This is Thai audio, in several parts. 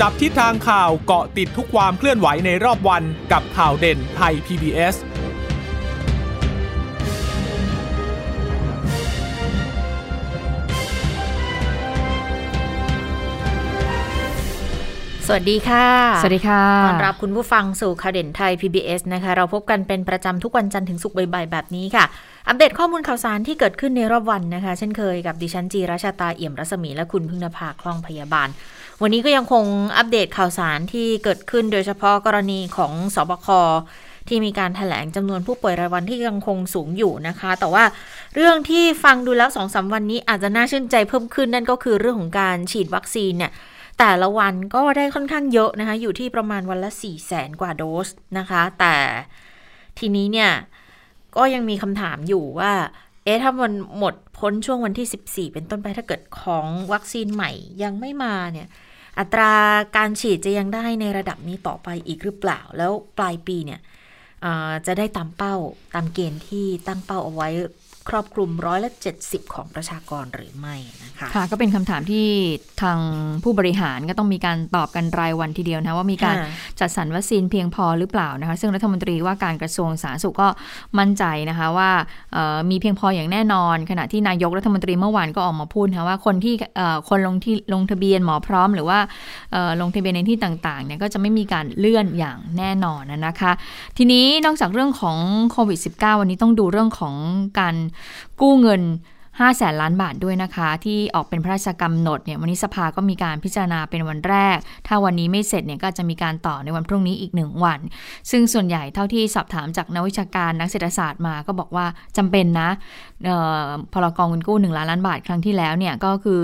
จับทิศทางข่าวเกาะติดทุกความเคลื่อนไหวในรอบวันกับข่าวเด่นไทย PBS สวัสดีค่ะ สวัสดีค่ะ ต้อนรับคุณผู้ฟังสู่ข่าวเด่นไทย PBS นะคะ เราพบกันเป็นประจำทุกวันจันทร์ถึงศุกร์บ่ายๆแบบนี้ค่ะ อัปเดตข้อมูลข่าวสารที่เกิดขึ้นในรอบวันนะคะ เช่นเคยกับดิฉันจีราชาตาเอี่ยมรัศมีและคุณพึ่งนภาคล่องพยาบาล วันนี้ก็ยังคงอัปเดตข่าวสารที่เกิดขึ้นโดยเฉพาะกรณีของสบคที่มีการถแถลงจำนวนผู้ป่วยรายวันที่ยังคงสูงอยู่นะคะ แต่ว่าเรื่องที่ฟังดูแล้วสองสาวันนี้อาจจะน่าชื่นใจเพิ่มขึ้นนั่นก็คือเรื่องของการฉีดวัคซีนเนี่ยแต่ละวันก็ได้ค่อนข้างเยอะนะคะ อยู่ที่ประมาณวันละ4ี่แสนกว่าโดสนะคะ แต่ทีนี้เนี่ยก็ยังมีคำถามอยู่ว่า เอ๊ะถ้ามันหมดพ้นช่วงวันที่ 14 เป็นต้นไปถ้าเกิดของวัคซีนใหม่ยังไม่มาเนี่ย อัตราการฉีดจะยังได้ในระดับนี้ต่อไปอีกหรือเปล่า แล้วปลายปีเนี่ยจะได้ตามเป้าตามเกณฑ์ที่ตั้งเป้าเอาไว้ ครอบคลุมร้อยละ70 ของประชากรหรือไม่นะคะค่ะก็เป็นคำถามที่ทางผู้บริหารก็ต้องมีการตอบกันรายวันทีเดียวนะว่ามีการจัดสรรวัคซีนเพียงพอหรือเปล่านะคะซึ่งรัฐมนตรีว่าการกระทรวงสาธารณสุขก็มั่นใจนะคะว่ามีเพียงพออย่างแน่นอน ขณะที่นายกรัฐมนตรีเมื่อวานก็ออกมาพูดนะว่าคนที่คนลงที่ลงทะเบียนหมอพร้อม หรือว่าลงทะเบียนในที่ต่างๆเนี่ยก็จะไม่มีการเลื่อนอย่างแน่นอนนะคะ ทีนี้นอกจากเรื่องของโควิด -19 วันนี้ต้องดูเรื่องของการกู้เงิน 5แสนล้านบาทด้วยนะคะ ที่ออกเป็นพระราชกำหนดเนี่ยวันนี้สภาก็มีการพิจารณาเป็นวันแรก ถ้าวันนี้ไม่เสร็จเนี่ยก็จะมีการต่อในวันพรุ่งนี้อีกหนึ่งวัน ซึ่งส่วนใหญ่เท่าที่สอบถามจากนักวิชาการนักเศรษฐศาสตร์มาก็บอกว่าจำเป็นนะพลกองเงินกู้1ล้านล้านบาทครั้งที่แล้วเนี่ยก็คือ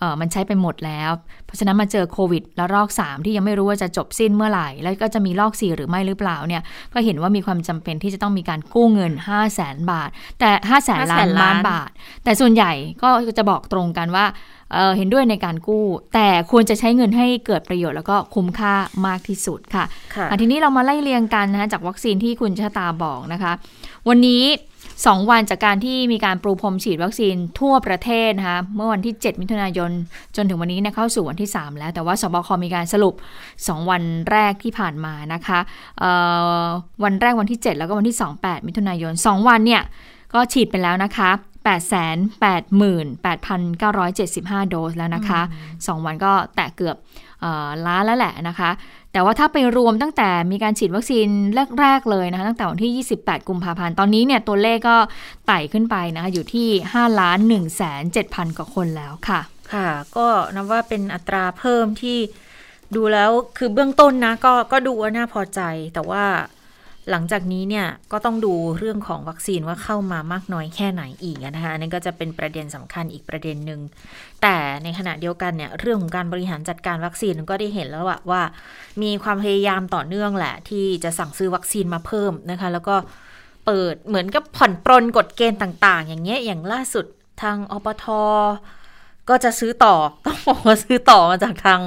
อมันใช้ไปหมดแล้ว เพราะฉะนั้นมาเจอโควิดแล้วรอก 3 ที่ยังไม่รู้ว่าจะจบสิ้นเมื่อไหร่ แล้วก็จะมีรอก 4 หรือไม่หรือเปล่าเนี่ยก็เห็นว่ามีความจำเป็นที่จะต้องมีการกู้เงิน5 0 0แสนบาท แต่5 0 0แสนล้านล้านบาทแต่ส่วนใหญ่ก็จะบอกตรงกันว่าเเห็นด้วยในการกู้ แต่ควรจะใช้เงินให้เกิดประโยชน์แล้วก็คุ้มค่ามากที่สุดค่ะคะทีนี้เรามาไล่เรียงกันนะคะจากวัคซีนที่คุณชะตาบอกนะคะ วันนี้2วันจากการที่มีการปรูพรมฉีดวัคซีนทั่วประเทศนะคะเมื่อวันที่ 7 มิถุนายน จนถึงวันนี้นะเข้าสู่วันที่ 3 แล้ว แต่ว่าสบคมีการสรุป 2 วันแรกที่ผ่านมานะคะวันแรกวันที่ 7 แล้วก็วันที่ 28 มิถุนายน 2 วันเนี่ยก็ฉีดไปแล้วนะคะ 888,975 โดสแล้วนะคะ 2 วันก็แตะเกือบล้านแล้วแหละนะคะ แต่ว่าถ้าไปรวมตั้งแต่มีการฉีดวัคซีนแรก ๆ เลยนะคะ ตั้งแต่วันที่ 28 กุมภาพันธ์ ตอนนี้เนี่ยตัวเลขก็ไต่ขึ้นไปนะคะ อยู่ที่ 5 ล้าน1แสน7พันกว่าคนแล้วค่ะ ค่ะ ก็นับว่าเป็นอัตราเพิ่มที่ดูแล้วคือเบื้องต้นนะ ก็ก็ดูว่าน่าพอใจแต่ว่า หลังจากนี้เนี่ยก็ต้องดูเรื่องของวัคซีนว่าเข้ามามากน้อยแค่ไหนอีกนะคะอันนี้ก็จะเป็นประเด็นสำคัญอีกประเด็นหนึ่งแต่ในขณะเดียวกันเนี่ยเรื่องของการบริหารจัดการวัคซีนก็ได้เห็นแล้วว่า มีความพยายามต่อเนื่องแหละ ที่จะสั่งซื้อวัคซีนมาเพิ่มนะคะ แล้วก็เปิดเหมือนกับผ่อนปรนกฎเกณฑ์ต่าง ๆ อย่างเงี้ยอย่างล่าสุดทางอปทก็จะซื้อต่อต้องบอกว่าซื้อต่อมาจากทาง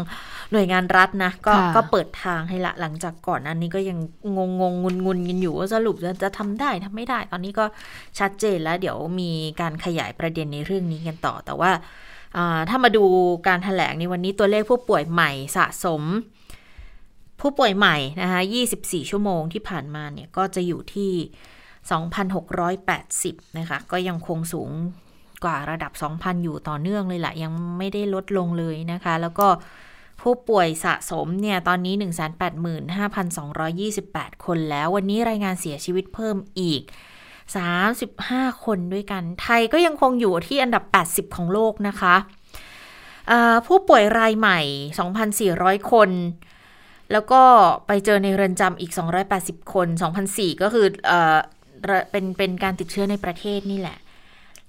หน่วยงานรัฐนะก็ก็เปิดทางให้ละหลังจากก่อนอันนี้ก็ยังงงงงุนงุนกันอยู่ว่าสรุปจะจะทำได้ทำไม่ได้ ตอนนี้ก็ชัดเจนแล้วเดี๋ยวมีการขยายประเด็นในเรื่องนี้กันต่อ แต่ว่าถ้ามาดูการถแถลงในวันนี้ตัวเลขผู้ป่วยใหม่สะสม ผู้ป่วยใหม่นะคะ24 ชั่วโมงที่ผ่านมาเนี่ยก็จะอยู่ที่ 2,680 นะคะ ก็ยังคงสูงกว่าระดับ 2,000 อยู่ต่อเนื่องเลยแหละยังไม่ได้ลดลงเลยนะคะ แล้วก็ ผู้ป่วยสะสมเนี่ยตอนนี้ 185,228 คนแล้ว วันนี้รายงานเสียชีวิตเพิ่มอีก 35 คนด้วยกัน ไทยก็ยังคงอยู่ที่อันดับ 80 ของโลกนะคะ ผู้ป่วยรายใหม่ 2,400 คน แล้วก็ไปเจอในเรือนจำอีก 280 คน 2,004ก็คือเอเป็นเป็นการติดเชื้อในประเทศนี่แหละ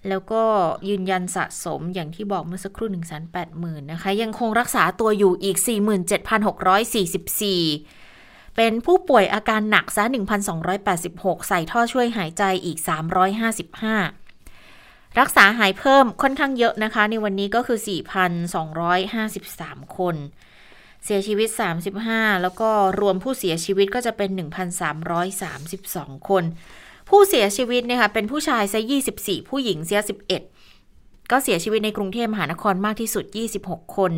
แล้วก็ยืนยันสะสมอย่างที่บอกเมื่อสักครู่ 1 8 0 0 0 0 นะคะ ยังคงรักษาตัวอยู่อีก 47,644 เป็นผู้ป่วยอาการหนักซะ 1,286 ใส่ท่อช่วยหายใจอีก 355 รักษาหายเพิ่มค่อนข้างเยอะนะคะ ในวันนี้ก็คือ 4,253 คน เสียชีวิต 35 แล้วก็รวมผู้เสียชีวิตก็จะเป็น 1,332 คน ผู้เสียชีวิตเนี่ยค่ะเป็นผู้ชายซะ24 ผู้หญิงเสีย11 ก็เสียชีวิตในกรุงเทพมหานครมากที่สุด 26 คน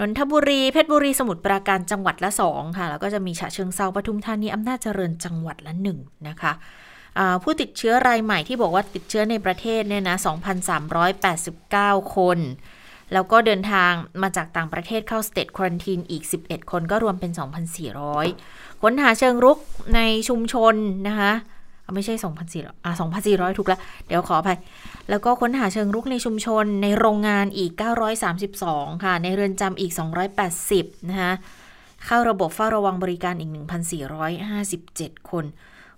นนทบุรี เพชรบุรี สมุทรปราการจังหวัดละ 2 ค่ะ แล้วก็จะมีฉะเชิงเซาปทุมธานีอำนาจเจริญจังหวัดละ 1 นะคะผู้ติดเชื้อรายใหม่ที่บอกว่าติดเชื้อในประเทศเนี่ยนะ2,389 คน แล้วก็เดินทางมาจากต่างประเทศเข้าสเตทควอนตินอีก 11 คนก็รวมเป็น 2,400 ค้นหาเชิงรุกในชุมชนนะคะ ไม่ใช่2,400อะ2,400 ถูกแล้ว เดี๋ยวขออภัย แล้วก็ค้นหาเชิงรุกในชุมชน ในโรงงานอีก 932 ค่ะ ในเรือนจำอีก 280 นะคะเข้าระบบเฝ้าระวังบริการอีก 1,457 คน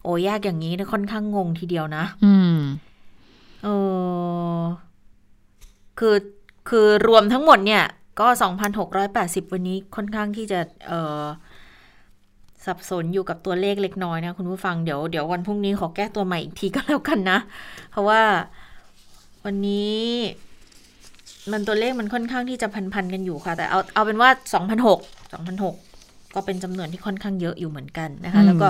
โอ้ยากอย่างนี้นะค่อนข้างงงทีเดียวนะ อืมเออคือคือรวมทั้งหมดเนี่ย ก็ 2,680 วันนี้ค่อนข้างที่จะ เออ สับสนอยู่กับตัวเลขเล็กน้อยนะคุณผู้ฟังเดี๋ยวเดี๋ยววันพรุ่งนี้ขอแก้ตัวใหม่อีกทีก็แล้วกันนะ เพราะว่าวันนี้ มันตัวเลขมันค่อนข้างที่จะพันๆกันอยู่ค่ะ แต่เอาเอาเป็นว่าสองพันหกสองพันหกก็เป็นจำนวนที่ค่อนข้างเยอะอยู่เหมือนกันนะคะ แล้วก็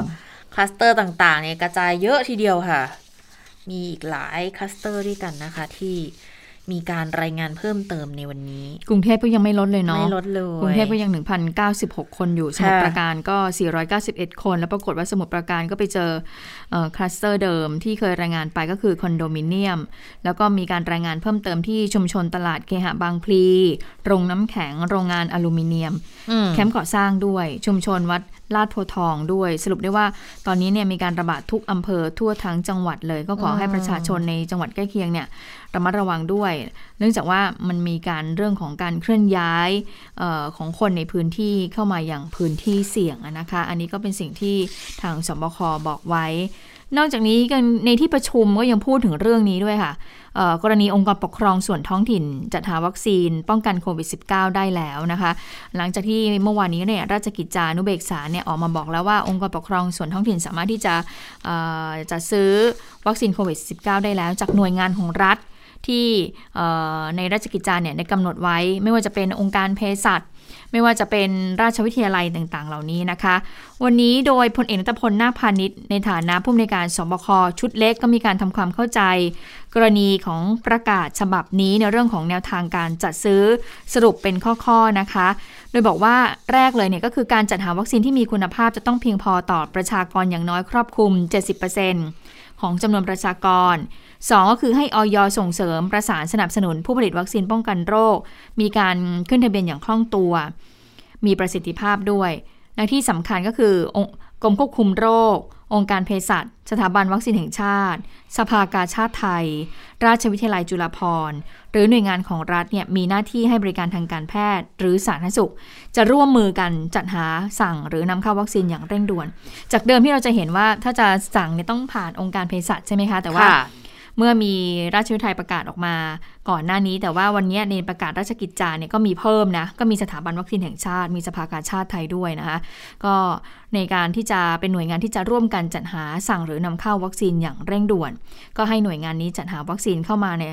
คลัสเตอร์ต่างๆเนี่ยกระจายเยอะทีเดียวค่ะ มีอีกหลายคลัสเตอร์ด้วยกันนะคะที่ มีการรายงานเพิ่มเติมในวันนี้ กรุงเทพก็ยังไม่ลดเลยเนาะไม่ลดเลยกรุงเทพก็ยัง 1,096 คนอยู่ สมุทรปราการก็ 491 คน แล้วปรากฏว่าสมุทรปราการก็ไปเจอคลัสเตอร์เดิมที่เคยรายงานไปก็คือคอนโดมิเนียม แล้วก็มีการรายงานเพิ่มเติมที่ชุมชนตลาดเคหะบางพลีโรงน้ำแข็งโรงงานอลูมิเนียม แคมป์ก่อสร้างด้วย ชุมชนวัดลาดโพทองด้วยสรุปได้ว่าตอนนี้เนี่ยมีการระบาดทุกอำเภอทั่วทั้งจังหวัดเลย ก็ขอให้ประชาชนในจังหวัดใกล้เคียงเนี่ย ระมัดระวังด้วย เนื่องจากว่ามันมีการเรื่องของการเคลื่อนย้ายออของคนในพื้นที่เข้ามาอย่างพื้นที่เสี่ยงนะคะ อันนี้ก็เป็นสิ่งที่ทางสบคบอกไว้ นอกจากนี้ในที่ประชุมก็ยังพูดถึงเรื่องนี้ด้วยค่ะกรณีองค์กรปกครองส่วนท้องถิ่นจัดหาวัคซีน ป้องกันโควิด -19 ได้แล้วนะคะ หลังจากที่เมื่อวานนี้เนี่ยราชกิจจานุเบกษาเนี่ยออกมาบอกแล้วว่าองค์กรปกครองส่วนท้องถิ่นสามารถที่จะจะซื้อวัคซีนโควิด -19 ได้แล้ว จากหน่วยงานของรัฐ ที่ในราชกิจจาเนี่ยได้กำหนดไว้ ไม่ว่าจะเป็นองค์การเภสัชไม่ว่าจะเป็นราชวิทยาลัยต่างๆ เหล่านี้นะคะ วันนี้โดยพลเอกนัตพลนาพาณิชย์ในฐานะผู้อำนวยการสบคชุดเล็กก็มีการทำความเข้าใจ กรณีของประกาศฉบับนี้ในเรื่องของแนวทางการจัดซื้อสรุปเป็นข้อๆนะคะ โดยบอกว่าแรกเลยเนี่ยก็คือการจัดหาวัคซีนที่มีคุณภาพจะต้องเพียงพอต่อประชากรอย่างน้อยครอบคลุม 70%ของจำนวนประชากร 2 ก็คือให้ออยส่งเสริมประสานสนับสนุนผู้ผลิตวัคซีนป้องกันโรค มีการขึ้นทะเบียนอย่างคล่องตัว มีประสิทธิภาพด้วย และที่สำคัญก็คือกรมควบคุมโรค องค์การเภสัชสถาบันวัคซีนแห่งชาติ สภากาชาติไทย ราชวิทยาลัยจุฬาภรณ์หรือหน่วยงานของรัฐเนี่ยมีหน้าที่ให้บริการทางการแพทย์ หรือสาธารณสุข จะร่วมมือกันจัดหาสั่งหรือนำเข้าวัคซีนอย่างเร่งด่วน จากเดิมที่เราจะเห็นว่าถ้าจะสั่งเนี่ยต้องผ่านองค์การเภสัชใช่ไหมคะแต่ว่า เมื่อมีราชวิทยประกาศออกมา ก่อนหน้านี้ แต่ว่าวันนี้ในประกาศราชกิจจาเนี่ยก็มีเพิ่มนะก็มีสถาบันวัคซีนแห่งชาติ มีสภากาชาติไทยด้วยนะคะก็ในการที่จะเป็นหน่วยงานที่จะร่วมกันจัดหาสั่งหรือนำเข้าวัคซีนอย่างเร่งด่วน ก็ให้หน่วยงานนี้จัดหาวัคซีนเข้ามาใน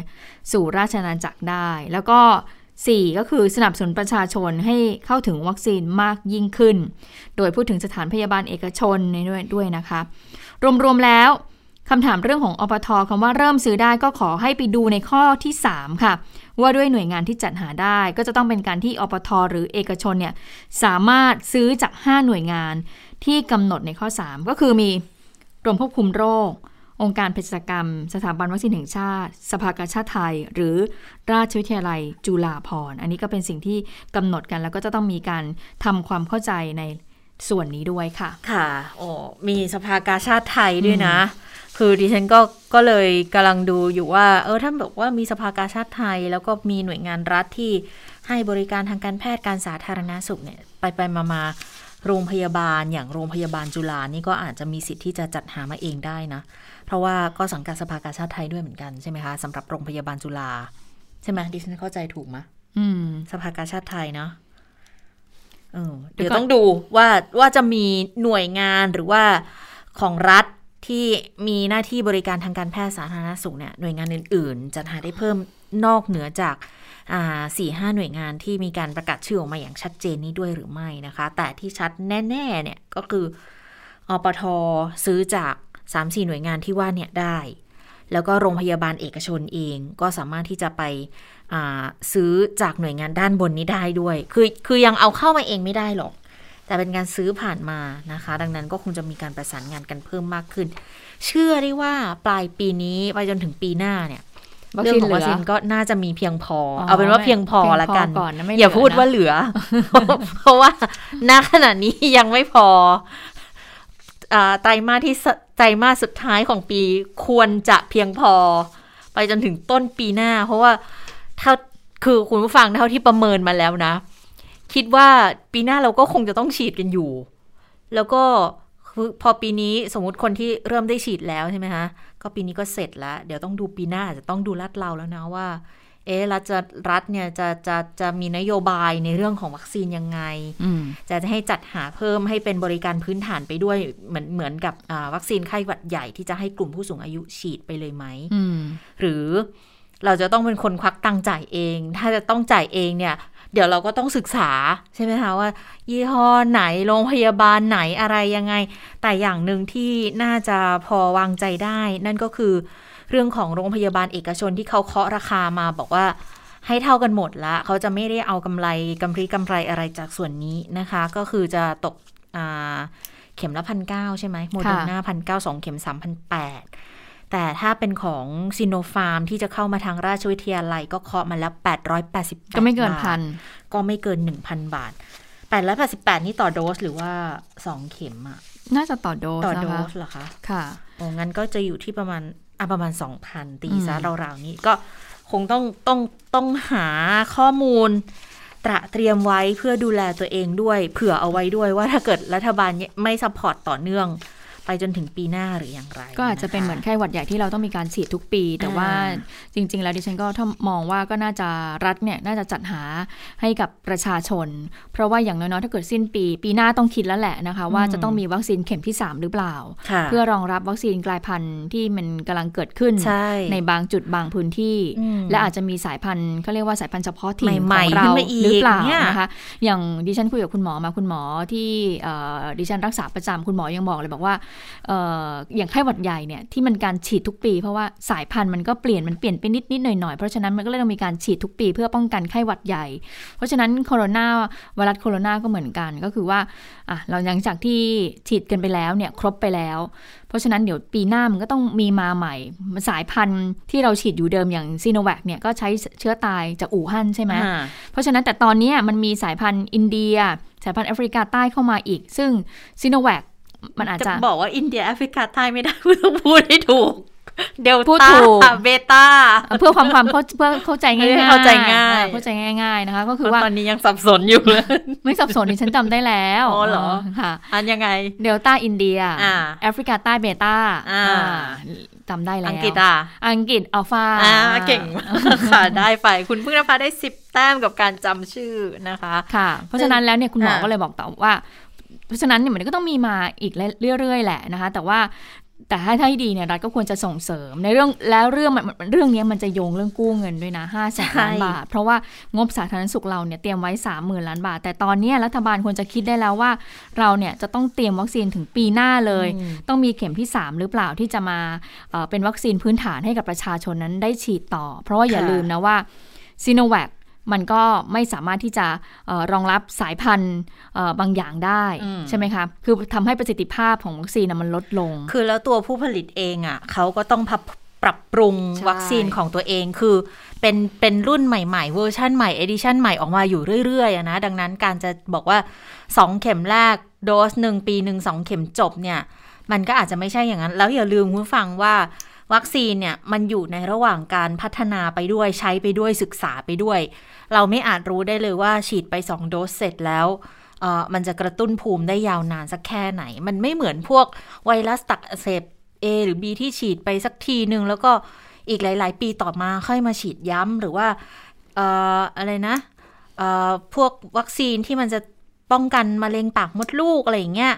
สู่ราชอาณาจักรได้ แล้วก็4ก็คือสนับสนุนประชาชนให้เข้าถึงวัคซีนมากยิ่งขึ้น โดยพูดถึงสถานพยาบาลเอกชนในด้วยด้วยนะคะ รวมๆแล้ว คำถามเรื่องของอปทคำว่าเริ่มซื้อได้ก็ขอให้ไปดูในข้อที่ 3 ค่ะ ว่าด้วยหน่วยงานที่จัดหาได้ ก็จะต้องเป็นการที่อปทหรือเอกชนเนี่ยสามารถซื้อจาก 5 หน่วยงานที่กำหนดในข้อ 3 ก็คือมีกรมควบคุมโรค องค์การเภสัชกรรม สถาบันวัคซีนแห่งชาติ สภากาชาติไทย หรือราชวิทยาลัยจุฬาภรณ์อันนี้ก็เป็นสิ่งที่กำหนดกันแล้วก็จะต้องมีการทำความเข้าใจใน ส่วนนี้ด้วยค่ะ ค่ะโอ้มีสภากาชาติไทยด้วยนะ คือดิฉันก็ก็เลยกำลังดูอยู่ว่า เออถ้าบอกว่ามีสภากาชาติไทย แล้วก็มีหน่วยงานรัฐที่ให้บริการทางการแพทย์การสาธารณาสุขเนี่ยไปไปมามาโรงพยาบาลอย่างโรงพยาบาลจุฬานี่ก็อาจจะมีสิทธิ์ที่จะจัดหามาเองได้นะ เพราะว่าก็สังกัดสภากาชาติไทยด้วยเหมือนกันใช่ไหมคะสำหรับโรงพยาบาลจุฬาใช่ไหมดิฉันเข้าใจถูกไหมอืมสภากาชาติไทยเนาะ เดี๋ยวต้องดูว่าว่าจะมีหน่วยงานหรือว่าของรัฐที่มีหน้าที่บริการทางการแพทย์สาธารณสุขเนี่ยหน่วยงานอื่น ๆ จะหาได้เพิ่มนอกเหนือจากสี่ห้าหน่วยงานที่มีการประกาศชื่อออกมาอย่างชัดเจนนี้ด้วยหรือไม่นะคะ แต่ที่ชัดแน่ๆเนี่ยก็คืออปทซื้อจาก 3-4 หน่วยงานที่ว่าเนี่ยได้ แล้วก็โรงพยาบาลเอกชนเองก็สามารถที่จะไปซื้อจากหน่วยงานด้านบนนี้ได้ด้วย คือคือยังเอาเข้ามาเองไม่ได้หรอก แต่เป็นการซื้อผ่านมานะคะ ดังนั้นก็คงจะมีการประสานงานกันเพิ่มมากขึ้น เชื่อได้ว่าปลายปีนี้ไปจนถึงปีหน้าเนี่ยเรื่องของวัคซีนก็น่าจะมีเพียงพอ เอาเป็นว่าเพียงพอละกัน อย่าพูดว่าเหลือ เพราะว่าณขณะนี้ยังไม่พอ ไตรมาสที่ไตรมาสสุดท้ายของปีควรจะเพียงพอ ไปจนถึงต้นปีหน้า เพราะว่าเท่าคือคุณผู้ฟังเท่าที่ประเมินมาแล้วนะ คิดว่าปีหน้าเราก็คงจะต้องฉีดกันอยู่ แล้วก็คือพอปีนี้สมมติคนที่เริ่มได้ฉีดแล้วใช่ไหมคะก็ปีนี้ก็เสร็จแล้ว เดี๋ยวต้องดูปีหน้าจะต้องดูรัดเราแล้วนะว่า เอ๊ะรัฐจะรัฐเนี่ยจะจะจะมีนโยบายในเรื่องของวัคซีนยังไงจะจะให้จัดหาเพิ่มให้เป็นบริการพื้นฐานไปด้วยเหมือนเหมือนกับวัคซีนไข้หวัดใหญ่ที่จะให้กลุ่มผู้สูงอายุฉีดไปเลยไหมหรือเราจะต้องเป็นคนควักตังจ่ายเอง ถ้าจะต้องจ่ายเองเนี่ยเดี๋ยวเราก็ต้องศึกษาใช่ไหมคะว่า ยี่ห้อไหนโรงพยาบาลไหนอะไรยังไง แต่อย่างหนึ่งที่น่าจะพอวางใจได้ นั่นก็คือ เรื่องของโรงพยาบาลเอกชนที่เขาเคาะราคามาบอกว่าให้เท่ากันหมดละเขาจะไม่ได้เอากำไรกำไรกำไรอะไรจากส่วนนี้นะคะ ก็คือจะตกเข็มละพันเก้าใช่ไหมโมเดอร์นาพันเก้าสองเข็มสามพันแปดแต่ถ้าเป็นของซีโนฟาร์มที่จะเข้ามาทางราชวิทยาลัยก็เคาะมาแล้ว 880 ก็ไม่เกินพันก็ไม่เกิน 1,000 บาท 888 นี่ต่อโดสหรือว่า 2 เข็มอะน่าจะต่อโดสต่อโดสเหรอคะ ค่ะโอ้งั้นก็จะอยู่ที่ประมาณ อะประมาณ 2,000 ตีซะราวๆนี้ก็คงต้องต้องต้องหาข้อมูล ตระเตรียมไว้เพื่อดูแลตัวเองด้วย เผื่อเอาไว้ด้วยว่าถ้าเกิดรัฐบาลไม่สปอร์ตต่อเนื่อง ไปจนถึงปีหน้าหรืออย่างไร ก็อาจจะเป็นเหมือนไข้หวัดใหญ่ที่เราต้องมีการฉีดทุกปี แต่ว่าจริง ๆ แล้วดิฉันก็ถ้ามองว่าก็น่าจะรัฐเนี่ยน่าจะจัดหาให้กับประชาชน เพราะว่าอย่างน้อยๆถ้าเกิดสิ้นปี ปีหน้าต้องคิดแล้วแหละนะคะ ว่าจะต้องมีวัคซีนเข็มที่ 3 หรือเปล่า เพื่อรองรับวัคซีนกลายพันธุ์ที่มันกำลังเกิดขึ้นใในบางจุดบางพื้นที่ และอาจจะมีสายพันธุ์เขาเรียกว่าสายพันธุ์เฉพาะถิ่นของเราหรือเปล่านะคะอย่างดิฉันคุยกับคุณหมอมาคุณหมอที่ดิฉันรักษาประจำคุณหมอยังบอกเลยบอกว่าอย่างไข้หวัดใหญ่เนี่ยที่มันการฉีดทุกปี เพราะว่าสายพันธุ์มันก็เปลี่ยนมันเปลี่ยนไปนิดนิดหน่อยหน่อยเพราะฉะนั้นมันก็เลยต้องมีการฉีดทุกปีเพื่อป้องกันไข้หวัดใหญ่ เพราะฉะนั้นโคโรนาไวรัสโคโรนาก็เหมือนกันก็คือว่าอะเราหลังจากที่ฉีดกันไปแล้วเนี่ยครบไปแล้ว เพราะฉะนั้นเดี๋ยวปีหน้ามันก็ต้องมีมาใหม่ สายพันธุ์ที่เราฉีดอยู่เดิมอย่างซีโนแวคเนี่ยก็ใช้เชื้อตายจากอู่ฮั่นใช่ไหมเพราะฉะนั้นแต่ตอนนี้มันมีสายพันธุ์อินเดีย สายพันธุ์แอฟริกาใต้เข้ามาอีก ซึ่งซีโนแวค มันอาจจะบอกว่าอินเดียแอฟริกาใต้ไม่ได้ต้องพูดให้ถูกเดลต้าเบต้าเพื่อความความเพื่อเข้าใจง่ายเข้าใจง่ายเข้าใจง่าย ๆนะคะ ก็คือว่าตอนนี้ยังสับสนอยู่เลยไม่สับสนดิฉันจำได้แล้วอ๋อเหรอค่ะ อันยังไงเดลต้าอินเดียแอฟริกาใต้เบต้าจำได้แล้ว อังกฤษอะอังกฤษอัลฟาเก่งค่ะได้ไป คุณพึ่งนภาได้สิบแต้มกับการจำชื่อนะคะค่ะ เพราะฉะนั้นแล้วเนี่ยคุณหมอก็เลยบอกต่อว่า เพราะฉะนั้นเนี่ยมันก็ต้องมีมาอีกเรื่อยๆแหละนะคะ แต่ว่าแต่ถ้าถ้าดีเนี่ยรัฐก็ควรจะส่งเสริมในเรื่องแล้วเรื่องมันเรื่องนี้มันจะโยงเรื่องกู้เงินด้วยนะห้าแสนล้านบาท เพราะว่างบสาธารณสุขเราเนี่ยเตรียมไว้สามหมื่นล้านบาท แต่ตอนนี้รัฐบาลควรจะคิดได้แล้วว่า เราเนี่ยจะต้องเตรียมวัคซีนถึงปีหน้าเลย ต้องมีเข็มที่ 3 หรือเปล่าที่จะมาเป็นวัคซีนพื้นฐานให้กับประชาชนนั้นได้ฉีดต่อ เพราะว่าอย่าลืมนะว่าซีโนแวค มันก็ไม่สามารถที่จะอรองรับสายพันธุ์บางอย่างได้ใช่ไหมคะ คือทำให้ประสิทธิภาพของวัคซีนมันลดลง คือแล้วตัวผู้ผลิตเองอะเขาก็ต้องปรับปรุงวัคซีนของตัวเองคือเป็นเป็นรุ่นใหม่ๆเวอร์ชันใหม่ edition ใหม่ออกมาอยู่เรื่อยๆนะ ดังนั้นการจะบอกว่า 2 เข็มแรกโดสหนึ่งปีหนึ่งสองเข็มจบเนี่ย มันก็อาจจะไม่ใช่อย่างนั้น แล้วอย่าลืมคุณฟังว่า วัคซีนเนี่ยมันอยู่ในระหว่างการพัฒนาไปด้วยใช้ไปด้วยศึกษาไปด้วย เราไม่อาจรู้ได้เลยว่าฉีดไปสองโดสเสร็จแล้วมันจะกระตุ้นภูมิได้ยาวนานสักแค่ไหน มันไม่เหมือนพวกไวรัสตักเสบ A หรือ B ที่ฉีดไปสักทีหนึ่งแล้วก็อีกหลาย ๆ ปีต่อมาค่อยมาฉีดย้ำหรือว่าอะไรนะพวกวัคซีนที่มันจะป้องกันมะเร็งปากมดลูกอะไรอย่างเงี้ย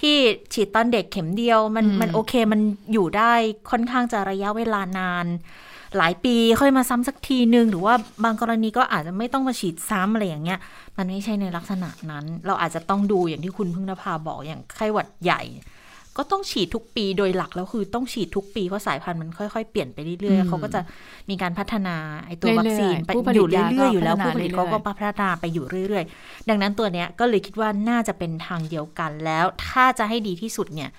ที่ฉีดตอนเด็กเข็มเดียว มันมันโอเคมันอยู่ได้ค่อนข้างจะระยะเวลานาน หลายปีค่อยมาซ้ำสักทีนึงหรือว่าบางกรณีก็อาจจะไม่ต้องมาฉีดซ้ำอะไรอย่างเงี้ย มันไม่ใช่ในลักษณะนั้น เราอาจจะต้องดูอย่างที่คุณพึ่งนภาบอกอย่างไข้หวัดใหญ่ ก็ต้องฉีดทุกปีโดยหลักแล้วคือต้องฉีดทุกปี เพราะสายพันธุ์มันค่อยๆ เปลี่ยนไปเรื่อยอืมๆเขาก็จะมีการพัฒนาไอตัวเรื่อยๆวัคซีนไปผู้ผลิตอยู่เรื่อยๆยาก็อยู่แล้วพัฒนาผู้ผลิตเรื่อยๆเขาก็พัฒนาไปอยู่เรื่อย ๆ ดังนั้นตัวเนี้ยก็เลยคิดว่าน่าจะเป็นทางเดียวกันแล้ว ถ้าจะให้ดีที่สุดเนี่ย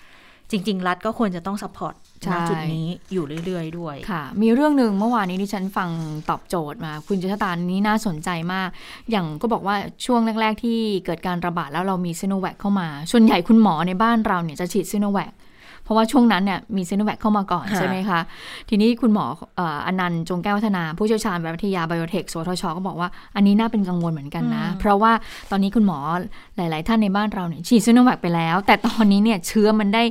จริง ๆ รัฐก็ควรจะต้องสปอร์ตใช่ณจุดนี้อยู่เรื่อย ๆ ด้วยค่ะ มีเรื่องหนึ่งเมื่อวานนี้ที่ฉันฟังตอบโจทย์มา คุณจุชตานี้น่าสนใจมาก อย่างก็บอกว่าช่วงแรก ๆ ที่เกิดการระบาดแล้วเรามีซีโนแวคเข้ามา ส่วนใหญ่คุณหมอในบ้านเราเนี่ยจะฉีดซีโนแวคเพ ราะว่าช่วงนั้นเนี่ยมีซีโนแวคเข้ามาก่อนค่ะใช่ไหมคะ ทีนี้คุณหมอเอ่ออนันต์จงแก้ววัฒนา ผู้เชี่ยวชาญวิทยาไบโอเทคสวทช ก็บอกว่าอันนี้น่าเป็นกังวลเหมือนกันนะ เพราะว่าตอนนี้คุณหมอหลาย ๆ ท่านในบ้านเราเนี่ยฉีดซีโนแวคไปแล้ว แต่ตอนนี้เนี่ยเชื้อมันได้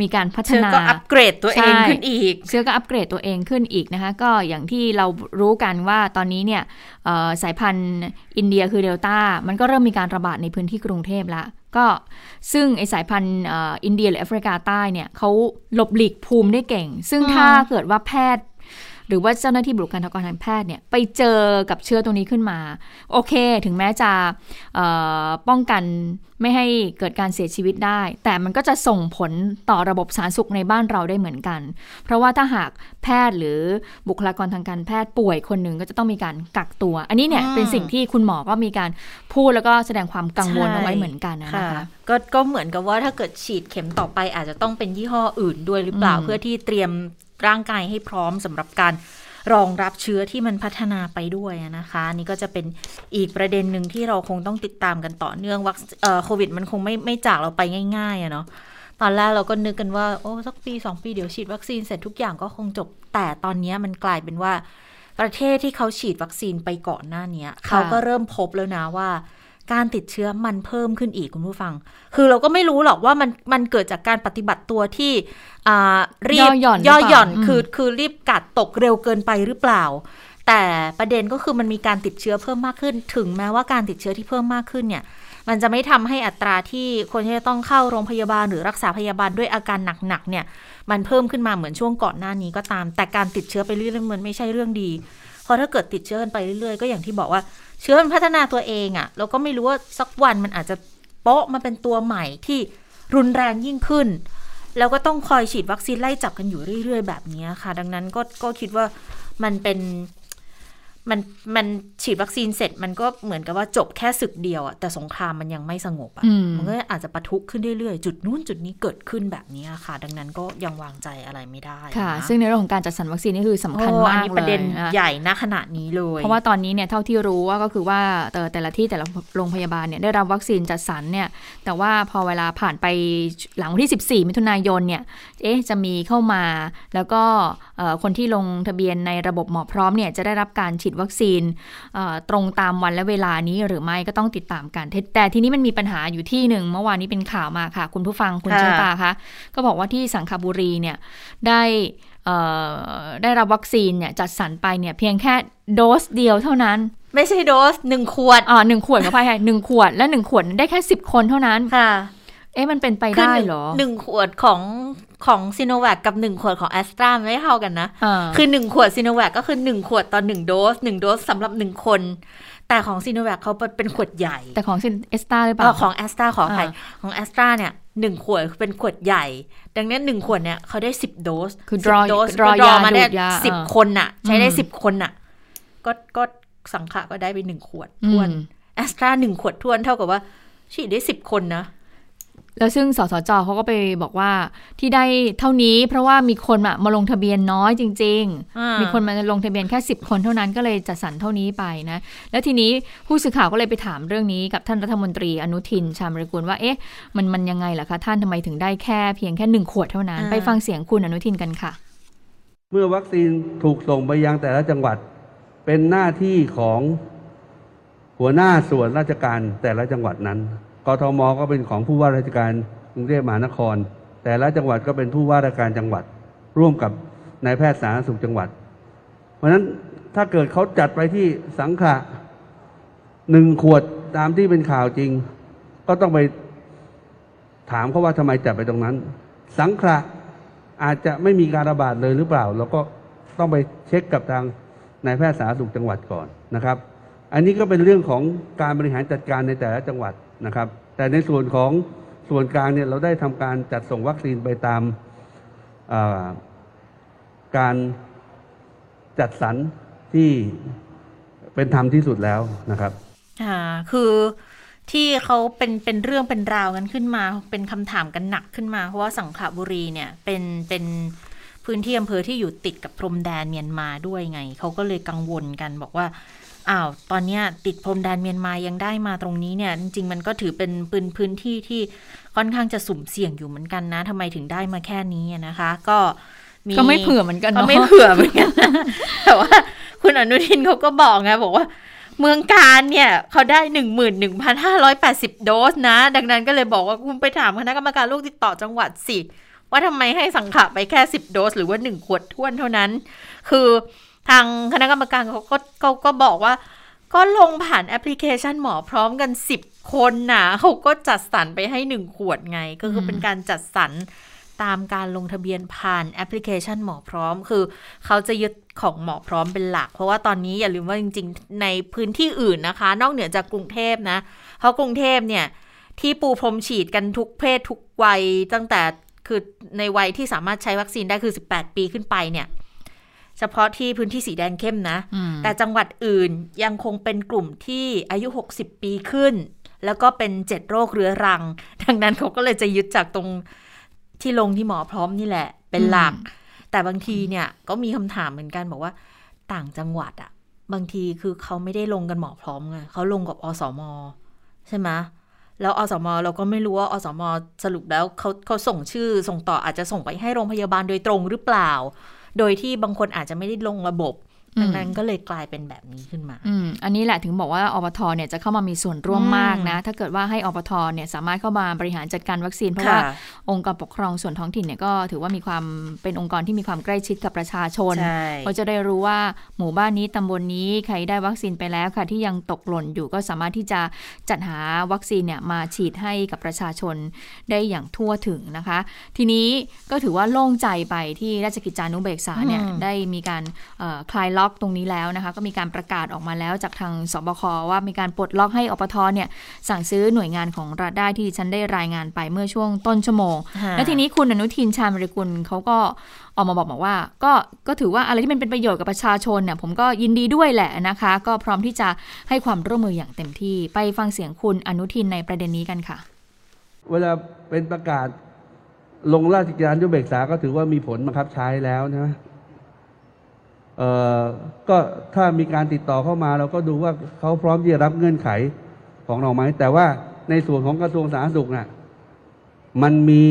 มีการพัฒเชื้อนาก็อัปเกรดตัวเองใช่ขึ้นอีก เชื้อก็อัปเกรดตัวเองขึ้นอีกนะคะ ก็อย่างที่เรารู้กันว่าตอนนี้เนี่ยเอ่อสายพันธุ์อินเดียคือเดลต้ามันก็เริ่มมีการระบาดในพื้นที่กรุงเทพแล้ว ก็ซึ่งไอสายพันธุ์เอ่ออินเดียหรือแอฟริกาใต้เนี่ยเขาหลบหลีกภูมิได้เก่ง ซึ่งอืมถ้าเกิดว่าแพทย์ หรือว่าเจ้าหน้าที่บุคลากรทางแพทย์เนี่ยไปเจอกับเชื้อตัวนี้ขึ้นมา โอเค ถึงแม้จะเอ่อป้องกันไม่ให้เกิดการเสียชีวิตได้ แต่มันก็จะส่งผลต่อระบบสาธารณสุขในบ้านเราได้เหมือนกัน เพราะว่าถ้าหากแพทย์หรือบุคลากรทางการแพทย์ป่วยคนหนึ่งก็จะต้องมีการกักตัว อันนี้เนี่ยอืมเป็นสิ่งที่คุณหมอก็มีการพูดแล้วก็แสดงความกังวลใช่เอาไว้เหมือนกันนะค่ะคะก็ก็เหมือนกับว่าถ้าเกิดฉีดเข็มต่อไปอาจจะต้องเป็นยี่ห้ออื่นด้วยหรือเปล่าอืมเพื่อที่เตรียม ร่างกายให้พร้อมสำหรับการรองรับเชื้อที่มันพัฒนาไปด้วยนะคะ นี่ก็จะเป็นอีกประเด็นหนึ่งที่เราคงต้องติดตามกันต่อเนื่องวัคเอ่อโควิดมันคงไม่ไม่จากเราไปง่ายๆอะเนาะตอนแรกเราก็นึกกันว่าโอ้สักปีสองปีเดี๋ยวฉีดวัคซีนเสร็จทุกอย่างก็คงจบ แต่ตอนนี้มันกลายเป็นว่า ประเทศที่เขาฉีดวัคซีนไปก่อนหน้านี้เขาก็เริ่มพบแล้วนะว่า การติดเชื้อมันเพิ่มขึ้นอีกคุณผู้ฟัง คือเราก็ไม่รู้หรอกว่ามันมันเกิดจากการปฏิบัติตัวที่อ่ารีบย่อหย่อนย่อหย่อนหรือเปล่าอืมคือคือรีบกัดตกเร็วเกินไปหรือเปล่า แต่ประเด็นก็คือมันมีการติดเชื้อเพิ่มมากขึ้น ถึงแม้ว่าการติดเชื้อที่เพิ่มมากขึ้นเนี่ยมันจะไม่ทำให้อัตราที่คนที่จะต้องเข้าโรงพยาบาลหรือรักษาพยาบาลด้วยอาการหนักๆเนี่ย มันเพิ่มขึ้นมาเหมือนช่วงก่อนหน้านี้ก็ตาม แต่การติดเชื้อไปเรื่อยๆมันไม่ใช่เรื่องดีเพราะถ้าเกิดติดเชื้อกันไปเรื่อยๆ ก็อย่างที่บอกว่าเชื้อมันพัฒนาตัวเองอะ่ะเราก็ไม่รู้ว่าสักวันมันอาจจะโป๊ะมาเป็นตัวใหม่ที่รุนแรงยิ่งขึ้น แล้วก็ต้องคอยฉีดวัคซีนไล่จับกันอยู่เรื่อยๆ แบบนี้ค่ะ ดังนั้นก็ก็คิดว่ามันเป็น มันมันฉีดวัคซีนเสร็จมันก็เหมือนกับว่าจบแค่ศึกเดียวอะแต่สงครามมันยังไม่สงบอะอืมมันก็อาจจะปะทุขึ้นเรื่อยๆ จุดนู้นจุดนี้เกิดขึ้นแบบนี้ค่ะ ดังนั้นก็ยังวางใจอะไรไม่ได้ค่ะนซึ่งในเรื่องของการจัดสรรวัคซีนนี่คือสำคัญโอ้มากอันนี้เลยประเด็นนะใหญ่ณขณะนี้เลย เพราะว่าตอนนี้เนี่ยเท่าที่รู้ว่าก็คือว่าแต่แต่ละที่แต่ละโรงพยาบาลเนี่ยได้รับวัคซีนจัดสรรเนี่ย แต่ว่าพอเวลาผ่านไปหลังวันที่ 14 มิถุนายนเนี่ยเอ๊ะจะมีเข้ามา แล้วก็เอ่อคนที่ลงทะเบียนในระบบหมอพร้อมเนี่ยจะได้รับการฉีดวัคซีนเอ่อตรงตามวันและเวลานี้หรือไม่ก็ต้องติดตามกันแต่แต่ทีนี้มันมีปัญหาอยู่ที่หนึ่งเมื่อวานนี้เป็นข่าวมาค่ะ คุณผู้ฟังคุณค่ะเชอตาคะก็บอกว่าที่สังขบุรีเนี่ยได้เอ่อได้รับวัคซีนเนี่ยจัดสรรไปเนี่ยเพียงแค่โดสเดียวเท่านั้น ไม่ใช่โดสหนึ่งขวดอ่าหนึ่งขวดกับพายหนึ่งขวดและหนึ่งขวดได้แค่สิบคนเท่านั้นค่ะ เอ๊ะมันเป็นไปคือได้หนึ่งเหรอหนึ่งขวดของของซีโนแวคกับหนึ่งขวดของแอสตราไม่เท่ากันนะอ่าคือหนึ่งขวดซีโนแวคก็คือหนึ่งขวดต่อหนึ่งโดสหนึ่งโดสสำหรับหนึ่งคน แต่ของซีโนแวคเขาเป็นขวดใหญ่ แต่ของซินเอสตาหรือเปเอล่าอของแอสตราขออภัยอ่าของแอสตราเนี่ยหนึ่งขวดเป็นขวดใหญ่ ดังนั้นหนึ่งขวดเนี่ยเขาได้สิบโดสคือ10 draw โดส draw ก็ draw ยามาได้ดูดยาสิบอ่าคนน่ะ ใช้ได้อืมสิบคนน่ะ ก็ก็สังขะก็ได้ไปหนึ่งขวดอืทวนมแอสตราหนึ่งขวดทวนเท่ากับว่าฉีดได้สิบคนนะ แล้วซึ่งสสจเขาก็ไปบอกว่าที่ได้เท่านี้ เพราะว่ามีคนอะมาลงทะเบียนน้อยจริงอ่าๆมีคนมาลงทะเบียนแค่ 10 คนเท่านั้นก็เลยจัดสรรเท่านี้ไปนะ แล้วทีนี้ผู้สื่อข่าวก็เลยไปถามเรื่องนี้กับท่านรัฐมนตรีอนุทินชาญวิรกูลว่าเอ๊ะมันมันยังไงล่ะคะท่านทำไมถึงได้แค่เพียงแค่หนึ่งขวดเท่านั้นอ่าไปฟังเสียงคุณอนุทินกันค่ะ เมื่อวัคซีนถูกส่งไปยังแต่ละจังหวัด เป็นหน้าที่ของหัวหน้าส่วนราชการแต่ละจังหวัดนั้น กทมก็เป็นของผู้ว่าราชการกรุงเทพมหานคร แต่ละจังหวัดก็เป็นผู้ว่าราชการจังหวัด ร่วมกับนายแพทย์สาธารณสุขจังหวัด เพราะฉะนั้นถ้าเกิดเขาจัดไปที่สังขะหนึ่งขวดตามที่เป็นข่าวจริง ก็ต้องไปถามเขาว่าทำไมจัดไปตรงนั้น สังขะอาจจะไม่มีการระบาดเลยหรือเปล่า เราก็ต้องไปเช็คกับทางนายแพทย์สาธารณสุขจังหวัดก่อนนะครับ อันนี้ก็เป็นเรื่องของการบริหารจัดการในแต่ละจังหวัดนะครับ แต่ในส่วนของส่วนกลางเนี่ยเราได้ทำการจัดส่งวัคซีนไปตามการจัดสรรที่เป็นธรรมที่สุดแล้วนะครับอ่าคือที่เขาเป็นเป็นเรื่องเป็นราวกันขึ้นมา เป็นคำถามกันหนักขึ้นมา เพราะว่าสังขบุรีเนี่ยเป็นเป็นพื้นที่อำเภอที่อยู่ติดกับพรมแดนเมียนมาด้วยไง เขาก็เลยกังวลกันบอกว่า อ้าวตอนนี้ติดพรมแดนเมียนมายังได้มาตรงนี้เนี่ย จริงๆ มันก็ถือเป็นปืนพื้นที่ที่ค่อนข้างจะสุ่มเสี่ยงอยู่เหมือนกันนะทำไมถึงได้มาแค่นี้นะคะ ก็ก็ไม่เผื่อเหมือนกันก็ไม่เผื่อเหมือนกันแต่ว่าคุณอนุทินเขาก็บอกไงบอกว่าเมืองการเนี่ยเขาได้หนึ่งหมื่นหนึ่งพันห้าร้อยแปดสิบโดสนะ ดังนั้นก็เลยบอกว่าคุณไปถามคณะกรรมการโรคติดต่อจังหวัดสิ ว่าทำไมให้สังขะไปแค่สิบโดส หรือว่าหนึ่งขวดท้วนเท่านั้น คือ ทางคณะกรรมการเขาก็เขาก็บอกว่า ก็ลงผ่านแอปพลิเคชันหมอพร้อมกันสิบคนนะเขาก็จัดสรรไปให้หนึ่งขวดไง ก็คือเป็นการจัดสรรตามการลงทะเบียนผ่านแอปพลิเคชันหมอพร้อม คือเขาจะยึดของหมอพร้อมเป็นหลัก เพราะว่าตอนนี้อย่าลืมว่าจริง ๆ ในพื้นที่อื่นนะคะ นอกเหนือจากกรุงเทพนะ เพราะกรุงเทพเนี่ย ที่ปูพรมฉีดกันทุกเพศทุกวัยตั้งแต่คือในวัยที่สามารถใช้วัคซีนได้คือ 18 ปีขึ้นไปเนี่ย เฉพาะที่พื้นที่สีแดงเข้มนะ แต่จังหวัดอื่นยังคงเป็นกลุ่มที่อายุ 60 ปีขึ้น แล้วก็เป็นเจ็ดโรคเรื้อรัง ดังนั้นเขาก็เลยจะยึดจากตรงที่ลงที่หมอพร้อมนี่แหละ เป็นหลัก แต่บางทีเนี่ยก็มีคำถามเหมือนกันบอกว่า ต่างจังหวัดอะบางทีคือเขาไม่ได้ลงกันหมอพร้อมไงเขาลงกับอสมใช่ไหมแล้วอสมเราก็ไม่รู้ว่าอสมสรุปแล้วเขาเขาส่งชื่อส่งต่ออาจจะส่งไปให้โรงพยาบาลโดยตรงหรือเปล่า โดยที่บางคนอาจจะไม่ได้ลงระบบ ดังนั้นก็เลยกลายเป็นแบบนี้ขึ้นมาอืมอันนี้แหละถึงบอกว่าอปทเนี่ยจะเข้ามามีส่วนร่วมมากนะ ถ้าเกิดว่าให้อปทเนี่ยสามารถเข้ามาบริหารจัดการวัคซีน เพราะว่าองค์กรปกครองส่วนท้องถิ่นเนี่ยก็ถือว่ามีความเป็นองค์กรที่มีความใกล้ชิดกับประชาชนเขาจะได้รู้ว่าหมู่บ้านนี้ตำบลนนี้ใครได้วัคซีนไปแล้วค่ะ ที่ยังตกหล่นอยู่ก็สามารถที่จะจัดหาวัคซีนเนี่ยมาฉีดให้กับประชาชนได้อย่างทั่วถึงนะคะ ทีนี้ก็ถือว่าโล่งใจไปที่ราชกิจจานุเบกษาเนี่ยได้มีการคลายล็อกตรงนี้แล้วนะคะ ก็มีการประกาศออกมาแล้วจากทางสบคว่ามีการปลดล็อกให้อปทเนี่ยสั่งซื้อหน่วยงานของรัฐได้ที่ฉันได้รายงานไปเมื่อช่วงต้นชั่วโมง และทีนี้คุณอนุทินชาญบริกุลเขาก็ออกมาบอกบอกว่า ก็ก็ถือว่าอะไรที่มันเป็นประโยชน์กับประชาชนเนี่ยผมก็ยินดีด้วยแหละนะคะ ก็พร้อมที่จะให้ความร่วมมืออย่างเต็มที่ ไปฟังเสียงคุณอนุทินในประเด็นนี้กันค่ะ เวลาเป็นประกาศลงราชกิจจานุเบกษาก็ถือว่ามีผลบังคับใช้แล้วนะเอ่อ ก็ถ้ามีการติดต่อเข้ามา เราก็ดูว่าเขาพร้อมที่จะรับเงื่อนไขของเราไหมแต่ว่าในส่วนของกระทรวงสาธารณสุขน่ะมันมี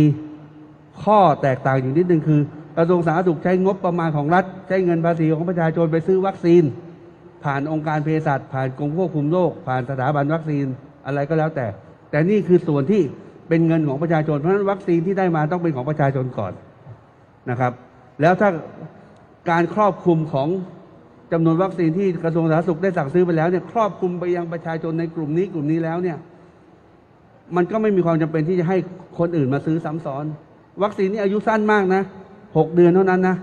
ข้อแตกต่างอยู่นิดนึงคือกระทรวงสาธารณสุขใช้งบประมาณของรัฐ ใช้เงินภาษีของประชาชนไปซื้อวัคซีน ผ่านองค์การเภสัชผ่านกรมควบคุมโรคผ่านสถาบันวัคซีนอะไรก็แล้วแต่ แต่นี่คือส่วนที่เป็นเงินของประชาชนเพราะฉะนั้นวัคซีนที่ได้มาต้องเป็นของประชาชนก่อนนะครับ แล้วถ้า การครอบคลุมของจำนวนวัคซีนที่กระทรวงสาธารณสุขได้สั่งซื้อไปแล้วเนี่ยครอบคลุมไปยังประชาชนในกลุ่มนี้กลุ่มนี้แล้วเนี่ยมันก็ไม่มีความจำเป็นที่จะให้คนอื่นมาซื้อซ้ำซ้อน วัคซีนนี่อายุสั้นมากนะหกเดือนเท่านั้นนะ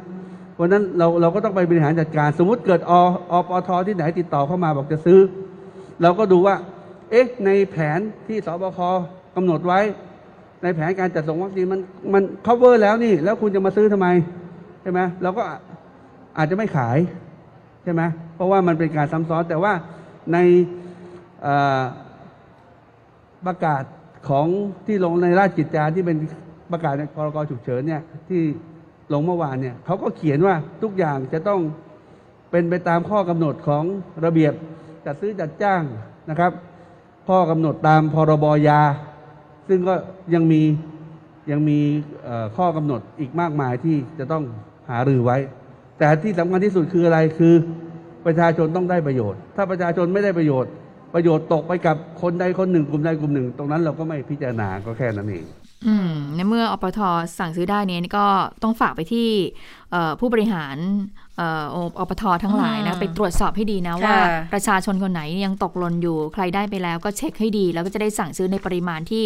เพราะนั้นเราเราก็ต้องไปบริหารจัดการ สมมติเกิดออปทที่ไหนติดต่อเข้ามาบอกจะซื้อ เราก็ดูว่า เอ๊ะ ในแผนที่สบคกำหนดไว้ ในแผนการจัดส่งวัคซีนมันมัน cover แล้วนี่ แล้วคุณจะมาซื้อทำไมใช่ไหมเราก็ อาจจะไม่ขายใช่ไหมเพราะว่ามันเป็นการซ้ำซ้อน แต่ว่าในประกาศของที่ลงในราชกิจจาที่เป็นประกาศในพรกฉุกเฉินเนี่ยที่ลงเมื่อวานเนี่ยเขาก็เขียนว่าทุกอย่างจะต้องเป็นไปตามข้อกำหนดของระเบียบจัดซื้อจัดจ้างนะครับ ข้อกำหนดตามพรบยา ซึ่งก็ยังมียังมีข้อกำหนดอีกมากมายที่จะต้องหารือไว้ แต่ที่สำคัญที่สุดคืออะไรคือประชาชนต้องได้ประโยชน์ ถ้าประชาชนไม่ได้ประโยชน์ ประโยชน์ตกไปกับคนใดคนหนึ่งกลุ่มใดกลุ่มหนึ่ง ตรงนั้นเราก็ไม่พิจารณาก็แค่นั้นเองอืมในเมื่ออปทสั่งซื้อได้เนี่ยก็ต้องฝากไปที่ ผู้บริหารอปททั้งหลายนะไปตรวจสอบให้ดีนะว่า ประชาชนคนไหนยังตกหล่นอยู่ใครได้ไปแล้วก็เช็คให้ดี แล้วก็จะได้สั่งซื้อในปริมาณที่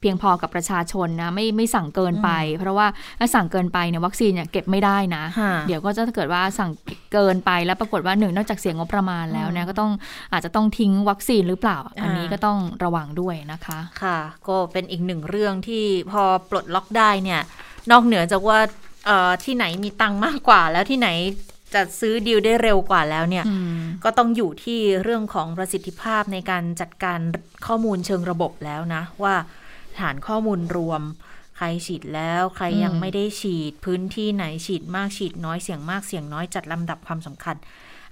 เพียงพอกับประชาชนนะไม่ไม่สั่งเกินไป เพราะว่าถ้าสั่งเกินไปเนี่ยวัคซีนเนี่ยเก็บไม่ได้นะ เดี๋ยวก็จะเกิดว่าสั่งเกินไปแล้วปรากฏว่าหนึ่งนอกจากเสียงงบประมาณแล้วนะก็ต้องอาจจะต้องทิ้งวัคซีนหรือเปล่า อันนี้นี้ก็ต้องระวังด้วยนะคะค่ะ ก็เป็นอีกหนึ่งเรื่องที่พอปลดล็อกได้เนี่ยนอกเหนือจากว่าเอ่อ ที่ไหนมีตังค์มากกว่า แล้วที่ไหนจะซื้อดีลได้เร็วกว่าแล้วเนี่ยอืมก็ต้องอยู่ที่เรื่องของประสิทธิภาพในการจัดการข้อมูลเชิงระบบแล้วนะ ว่าฐานข้อมูลรวม ใครฉีดแล้วใครยังอืมไม่ได้ฉีดพื้นที่ไหนฉีดมากฉีดน้อยเสี่ยงมากเสี่ยงน้อยจัดลำดับความสำคัญ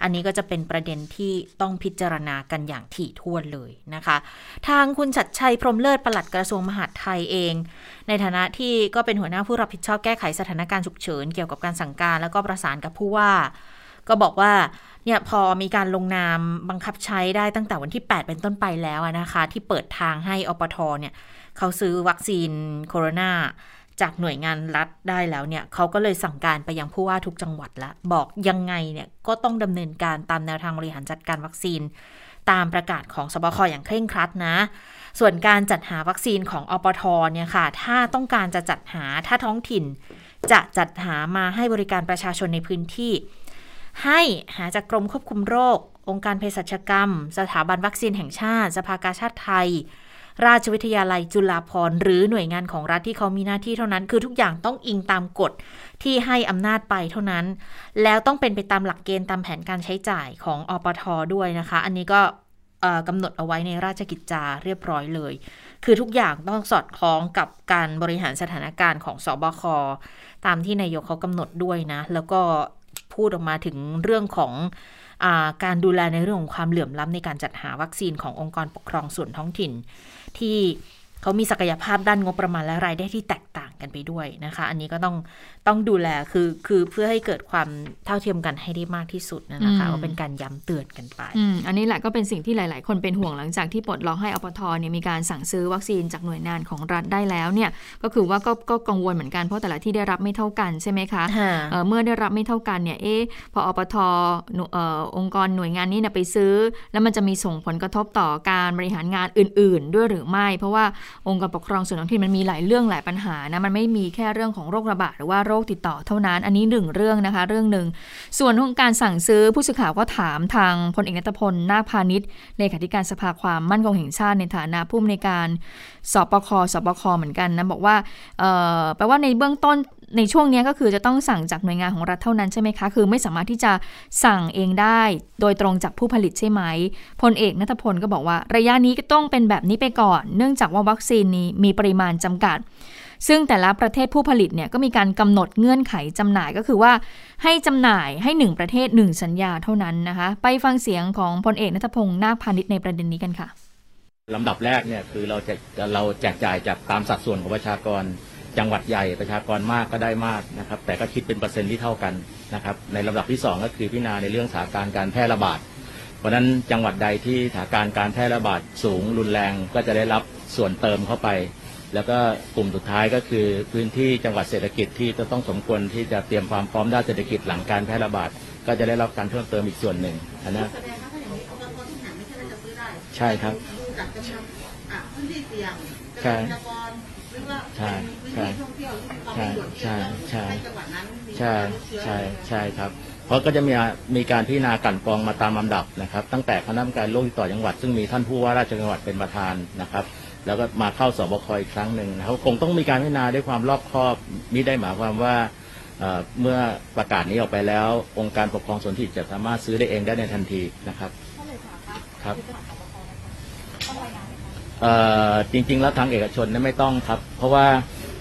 อันนี้ก็จะเป็นประเด็นที่ต้องพิจารณากันอย่างถี่ถ้วนเลยนะคะ ทางคุณชัดชัยพรมเลิศปลัดกระทรวงมหาดไทยเอง ในฐานะที่ก็เป็นหัวหน้าผู้รับผิดชอบแก้ไขสถานการณ์ฉุกเฉินเกี่ยวกับการสั่งการแล้วก็ประสานกับผู้ว่า ก็บอกว่าเนี่ยพอมีการลงนามบังคับใช้ได้ตั้งแต่วันที่ 8 เป็นต้นไปแล้วนะคะ ที่เปิดทางให้อปทเนี่ยเขาซื้อวัคซีนโคโรนา จากหน่วยงานรัฐได้แล้วเนี่ยเขาก็เลยสั่งการไปยังผู้ว่าทุกจังหวัดละบอกยังไงเนี่ยก็ต้องดำเนินการตามแนวทางบริหารจัดการวัคซีน ตามประกาศของสบคอย่างเคร่งครัดนะ ส่วนการจัดหาวัคซีนของอปทเนี่ยค่ะ ถ้าต้องการจะจัดหาถ้าท้องถิ่น จะจัดหามาให้บริการประชาชนในพื้นที่ ให้หาจากกรมควบคุมโรค องค์การเภสัชกรรม สถาบันวัคซีนแห่งชาติ สภากาชาติไทย ราชวิทยาลัยจุฬาภรณ์หรือหน่วยงานของรัฐที่เขามีหน้าที่เท่านั้น คือทุกอย่างต้องอิงตามกฎที่ให้อำนาจไปเท่านั้น แล้วต้องเป็นไปตามหลักเกณฑ์ตามแผนการใช้จ่ายของอปทด้วยนะคะ อันนี้ก็กำหนดเอาไว้ในราชกิจจาเรียบร้อยเลย คือทุกอย่างต้องสอดคล้องกับการบริหารสถานการณ์ของสบคตามที่นายกเขากำหนดด้วยนะ แล้วก็พูดออกมาถึงเรื่องของอการดูแลในเรื่องของความเหลื่อมล้ำในการจัดหาวัคซีนขององค์กรปกครองส่วนท้องถิ่น ที่เขามีศักยภาพด้านงบประมาณและรายได้ที่แตกต่างกันไปด้วยนะคะ อันนี้ก็ต้องต้องดูแลคือคือเพื่อให้เกิดความเท่าเทียมกันให้ได้มากที่สุดนะคะอืมก็เป็นการย้ำเตือนกันไปอืมอันนี้แหละก็เป็นสิ่งที่หลาย ๆ คนเป็นห่วงหลังจากที่ปลดล็อกให้อปทเนี่ยมีการสั่งซื้อวัคซีนจากหน่วยงานของรัฐได้แล้วเนี่ยก็คือว่าก็ก็กังวลเหมือนกันเพราะแต่ละที่ได้รับไม่เท่ากันใช่ไหมคะค่ะเอ่อเมื่อได้รับไม่เท่ากันเนี่ยเอ๊ะพออปทหน่วยเอ่อองค์กรหน่วยงานนี้เนี่ยไปซื้อ แล้วมันจะมีส่งผลกระทบต่อการบริหารงานอื่น ๆ ด้วยหรือไม่ เพราะว่าองค์กรปกครองส่วนท้องถิ่นมันมีหลายเรื่องหลายปัญหานะมันไม่มีแค่เรื่องของโรคระบาดหรือว่าโรคติดต่อเท่านั้น อันนี้หนึ่งเรื่องนะคะ เรื่องหนึ่ง ส่วนของการสั่งซื้อผู้สื่อข่าวก็ถามทางพลเอกนัตพลนาคพาณิชย์เลขาธิการสภาความมั่นคงแห่งชาติในฐานะผู้อำนวยการสปคสปคเหมือนกันนะบอกว่าแปลว่าในเบื้องต้นในช่วงนี้ก็คือจะต้องสั่งจากหน่วยงานของรัฐเท่านั้นใช่ไหมคะ คือไม่สามารถที่จะสั่งเองได้โดยตรงจากผู้ผลิตใช่ไหม พลเอกนัทพลก็บอกว่า ระยะนี้ก็ต้องเป็นแบบนี้ไปก่อน เนื่องจากว่าวัคซีนนี้มีปริมาณจำกัด ซึ่งแต่ละประเทศผู้ผลิตเนี่ยก็มีการกำหนดเงื่อนไขจำหน่ายก็คือว่าให้จำหน่ายให้หนึ่งประเทศหนึ่งสัญญาเท่านั้นนะคะ ไปฟังเสียงของพลเอกนัทพงศ์นาคพาณิชย์ในประเด็นนี้กันค่ะลำดับแรกเนี่ยคือเราจะเราแจกจ่ายจากตามสัดส่วนของประชากรจังหวัดใหญ่ประชากรมากก็ได้มากนะครับ แต่ก็คิดเป็นเปอร์เซ็นต์ที่เท่ากันนะครับ ในลำดับที่สองก็คือพิจารณาในเรื่องสถานการณ์การแพร่ระบาด เพราะนั้นจังหวัดใดที่สถานการณ์การแพร่ระบาดสูงรุนแรงก็จะได้รับส่วนเติมเข้าไป แล้วก็กลุ่มสุดท้ายก็คือพื้นที่จังหวัดเศรษฐกิจที่จะต้องสมควรที่จะเตรียมความพร้อมด้านเศรษฐกิจหลังการแพร่ระบาด ก็จะได้รับการเพิ่มเติมอีกส่วนหนึ่งอันนะแสดงว่าถ้าอย่างนี้องค์กรที่หาไม่ใช่ว่าจะซื้อได้ใช่ครับดูจากจำนวนอะพื้นที่เสี่ยงใช่เกษตรกรหรือว่าใช่เป็นพื้นที่ท่องเที่ยวที่มีความใช่ไม่โดดเดี่ยวใช่ในจังหวัดนั้นมีใช่การติดเชื้อใช่ใช่ครับเพราะก็จะมีมีการพิจารณากลั่นกรองมาตามลำดับนะครับ ตั้งแต่คณะกรรมการโรคติดต่อจังหวัด ซึ่งมีท่านผู้ว่าราชการจังหวัดเป็นประธานนะครับ แล้วก็มาเข้าสบคอีกครั้งหนึ่งนะครับคงต้องมีการพิจารณาด้วยความรอบคอบมิได้หมายความว่าเมื่อประกาศนี้ออกไปแล้ว องค์การปกครองส่วนที่จะสามารถซื้อได้เองได้ในทันทีนะครับครับเอ่อจริง ๆ แล้วทางเอกชนไม่ต้องครับ เพราะว่า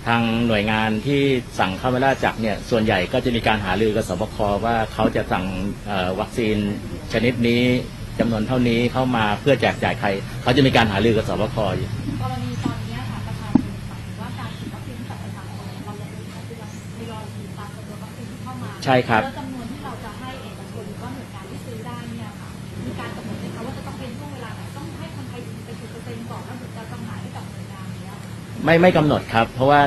ทางหน่วยงานที่สั่งเข้ามาล่าจักเนี่ยส่วนใหญ่ก็จะมีการหารือกับสบคว่าเขาจะสั่งวัคซีนชนิดนี้ จำนวนเท่านี้เข้ามาเพื่อแจกจ่ายใคร เขาจะมีการหารือกับสบคอยู่กรณีตอนนี้ค่ะประชาชนหมายถึงว่าการฉีดวัคซีนกับประชาชนเนี่ยเรายังมีการทยอยฉีดตามจำนวนวัคซีนที่เข้ามาใช่ครับ ไม่ไม่กำหนดครับ เพราะว่า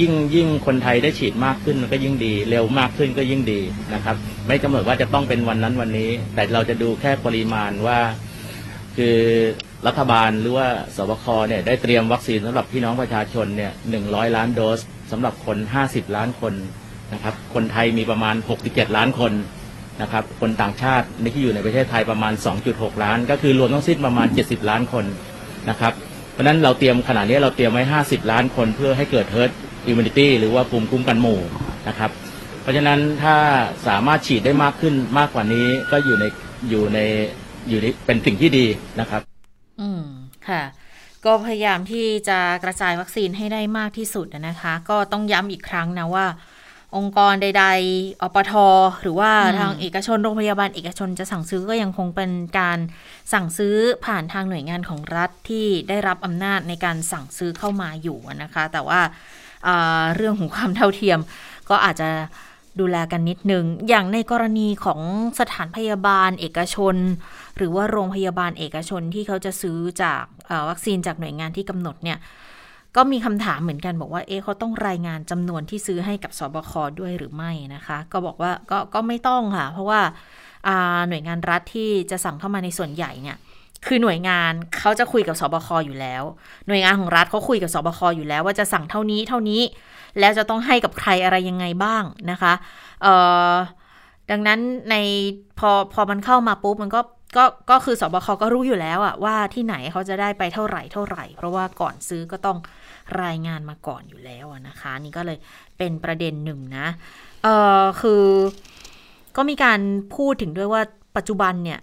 ยิ่งยิ่งคนไทยได้ฉีดมากขึ้นมันก็ยิ่งดี เร็วมากขึ้นก็ยิ่งดีนะครับ ไม่กำหนดว่าจะต้องเป็นวันนั้นวันนี้ แต่เราจะดูแค่ปริมาณว่า คือรัฐบาลหรือว่าสบคเนี่ยได้เตรียมวัคซีนสำหรับพี่น้องประชาชนเนี่ยหนึ่งร้อยล้านโดสสำหรับคนห้าสิบล้านคนนะครับ คนไทยมีประมาณหกสิบเจ็ดล้านคนนะครับ คนต่างชาติที่อยู่ในประเทศไทยประมาณ2.6ล้าน ก็คือรวมทั้งสิ้นประมาณ70ล้านคนนะครับ เพราะฉะนั้นเราเตรียมขนาดนี้เราเตรียมไว้ 50 ล้านคนเพื่อให้เกิด herd immunity หรือว่าภูมิคุ้มกันหมู่นะครับ เพราะฉะนั้นถ้าสามารถฉีดได้มากขึ้นมากกว่านี้ก็อยู่ในอยู่ในอยู่ในเป็นสิ่งที่ดีนะครับ อืมค่ะก็พยายามที่จะกระจายวัคซีนให้ได้มากที่สุดนะคะ ก็ต้องย้ำอีกครั้งนะว่า องค์กรใด ๆ อปท หรือว่าอืมทางเอกชนโรงพยาบาลเอกชนจะสั่งซื้อก็ยังคงเป็นการสั่งซื้อผ่านทางหน่วยงานของรัฐที่ได้รับอำนาจในการสั่งซื้อเข้ามาอยู่นะคะ แต่ว่าอ่าเรื่องของความเท่าเทียมก็อาจจะดูแลกันนิดนึง อย่างในกรณีของสถานพยาบาลเอกชน หรือว่าโรงพยาบาลเอกชนที่เขาจะซื้อจากเอ่อวัคซีนจากหน่วยงานที่กำหนดเนี่ย ก็มีคำถามเหมือนกันบอกว่าเอ๊ะเขาต้องรายงานจำนวนที่ซื้อให้กับสบคด้วยหรือไม่นะคะ ก็บอกว่าก็ก็ไม่ต้องค่ะ เพราะว่าอ่าหน่วยงานรัฐที่จะสั่งเข้ามาในส่วนใหญ่เนี่ยคือหน่วยงานเขาจะคุยกับสบคอยู่แล้ว หน่วยงานของรัฐเขาคุยกับสบคอยู่แล้วว่าจะสั่งเท่านี้เท่านี้ แล้วจะต้องให้กับใครอะไรยังไงบ้างนะคะเอ่อดังนั้นในพอพอมันเข้ามาปุ๊บมันก็ ก็ก็คือสบคก็รู้อยู่แล้วอะว่าที่ไหนเขาจะได้ไปเท่าไหร่เท่าไหร่ เพราะว่าก่อนซื้อก็ต้องรายงานมาก่อนอยู่แล้วนะคะ นี่ก็เลยเป็นประเด็นหนึ่งนะเออคือก็มีการพูดถึงด้วยว่าปัจจุบันเนี่ย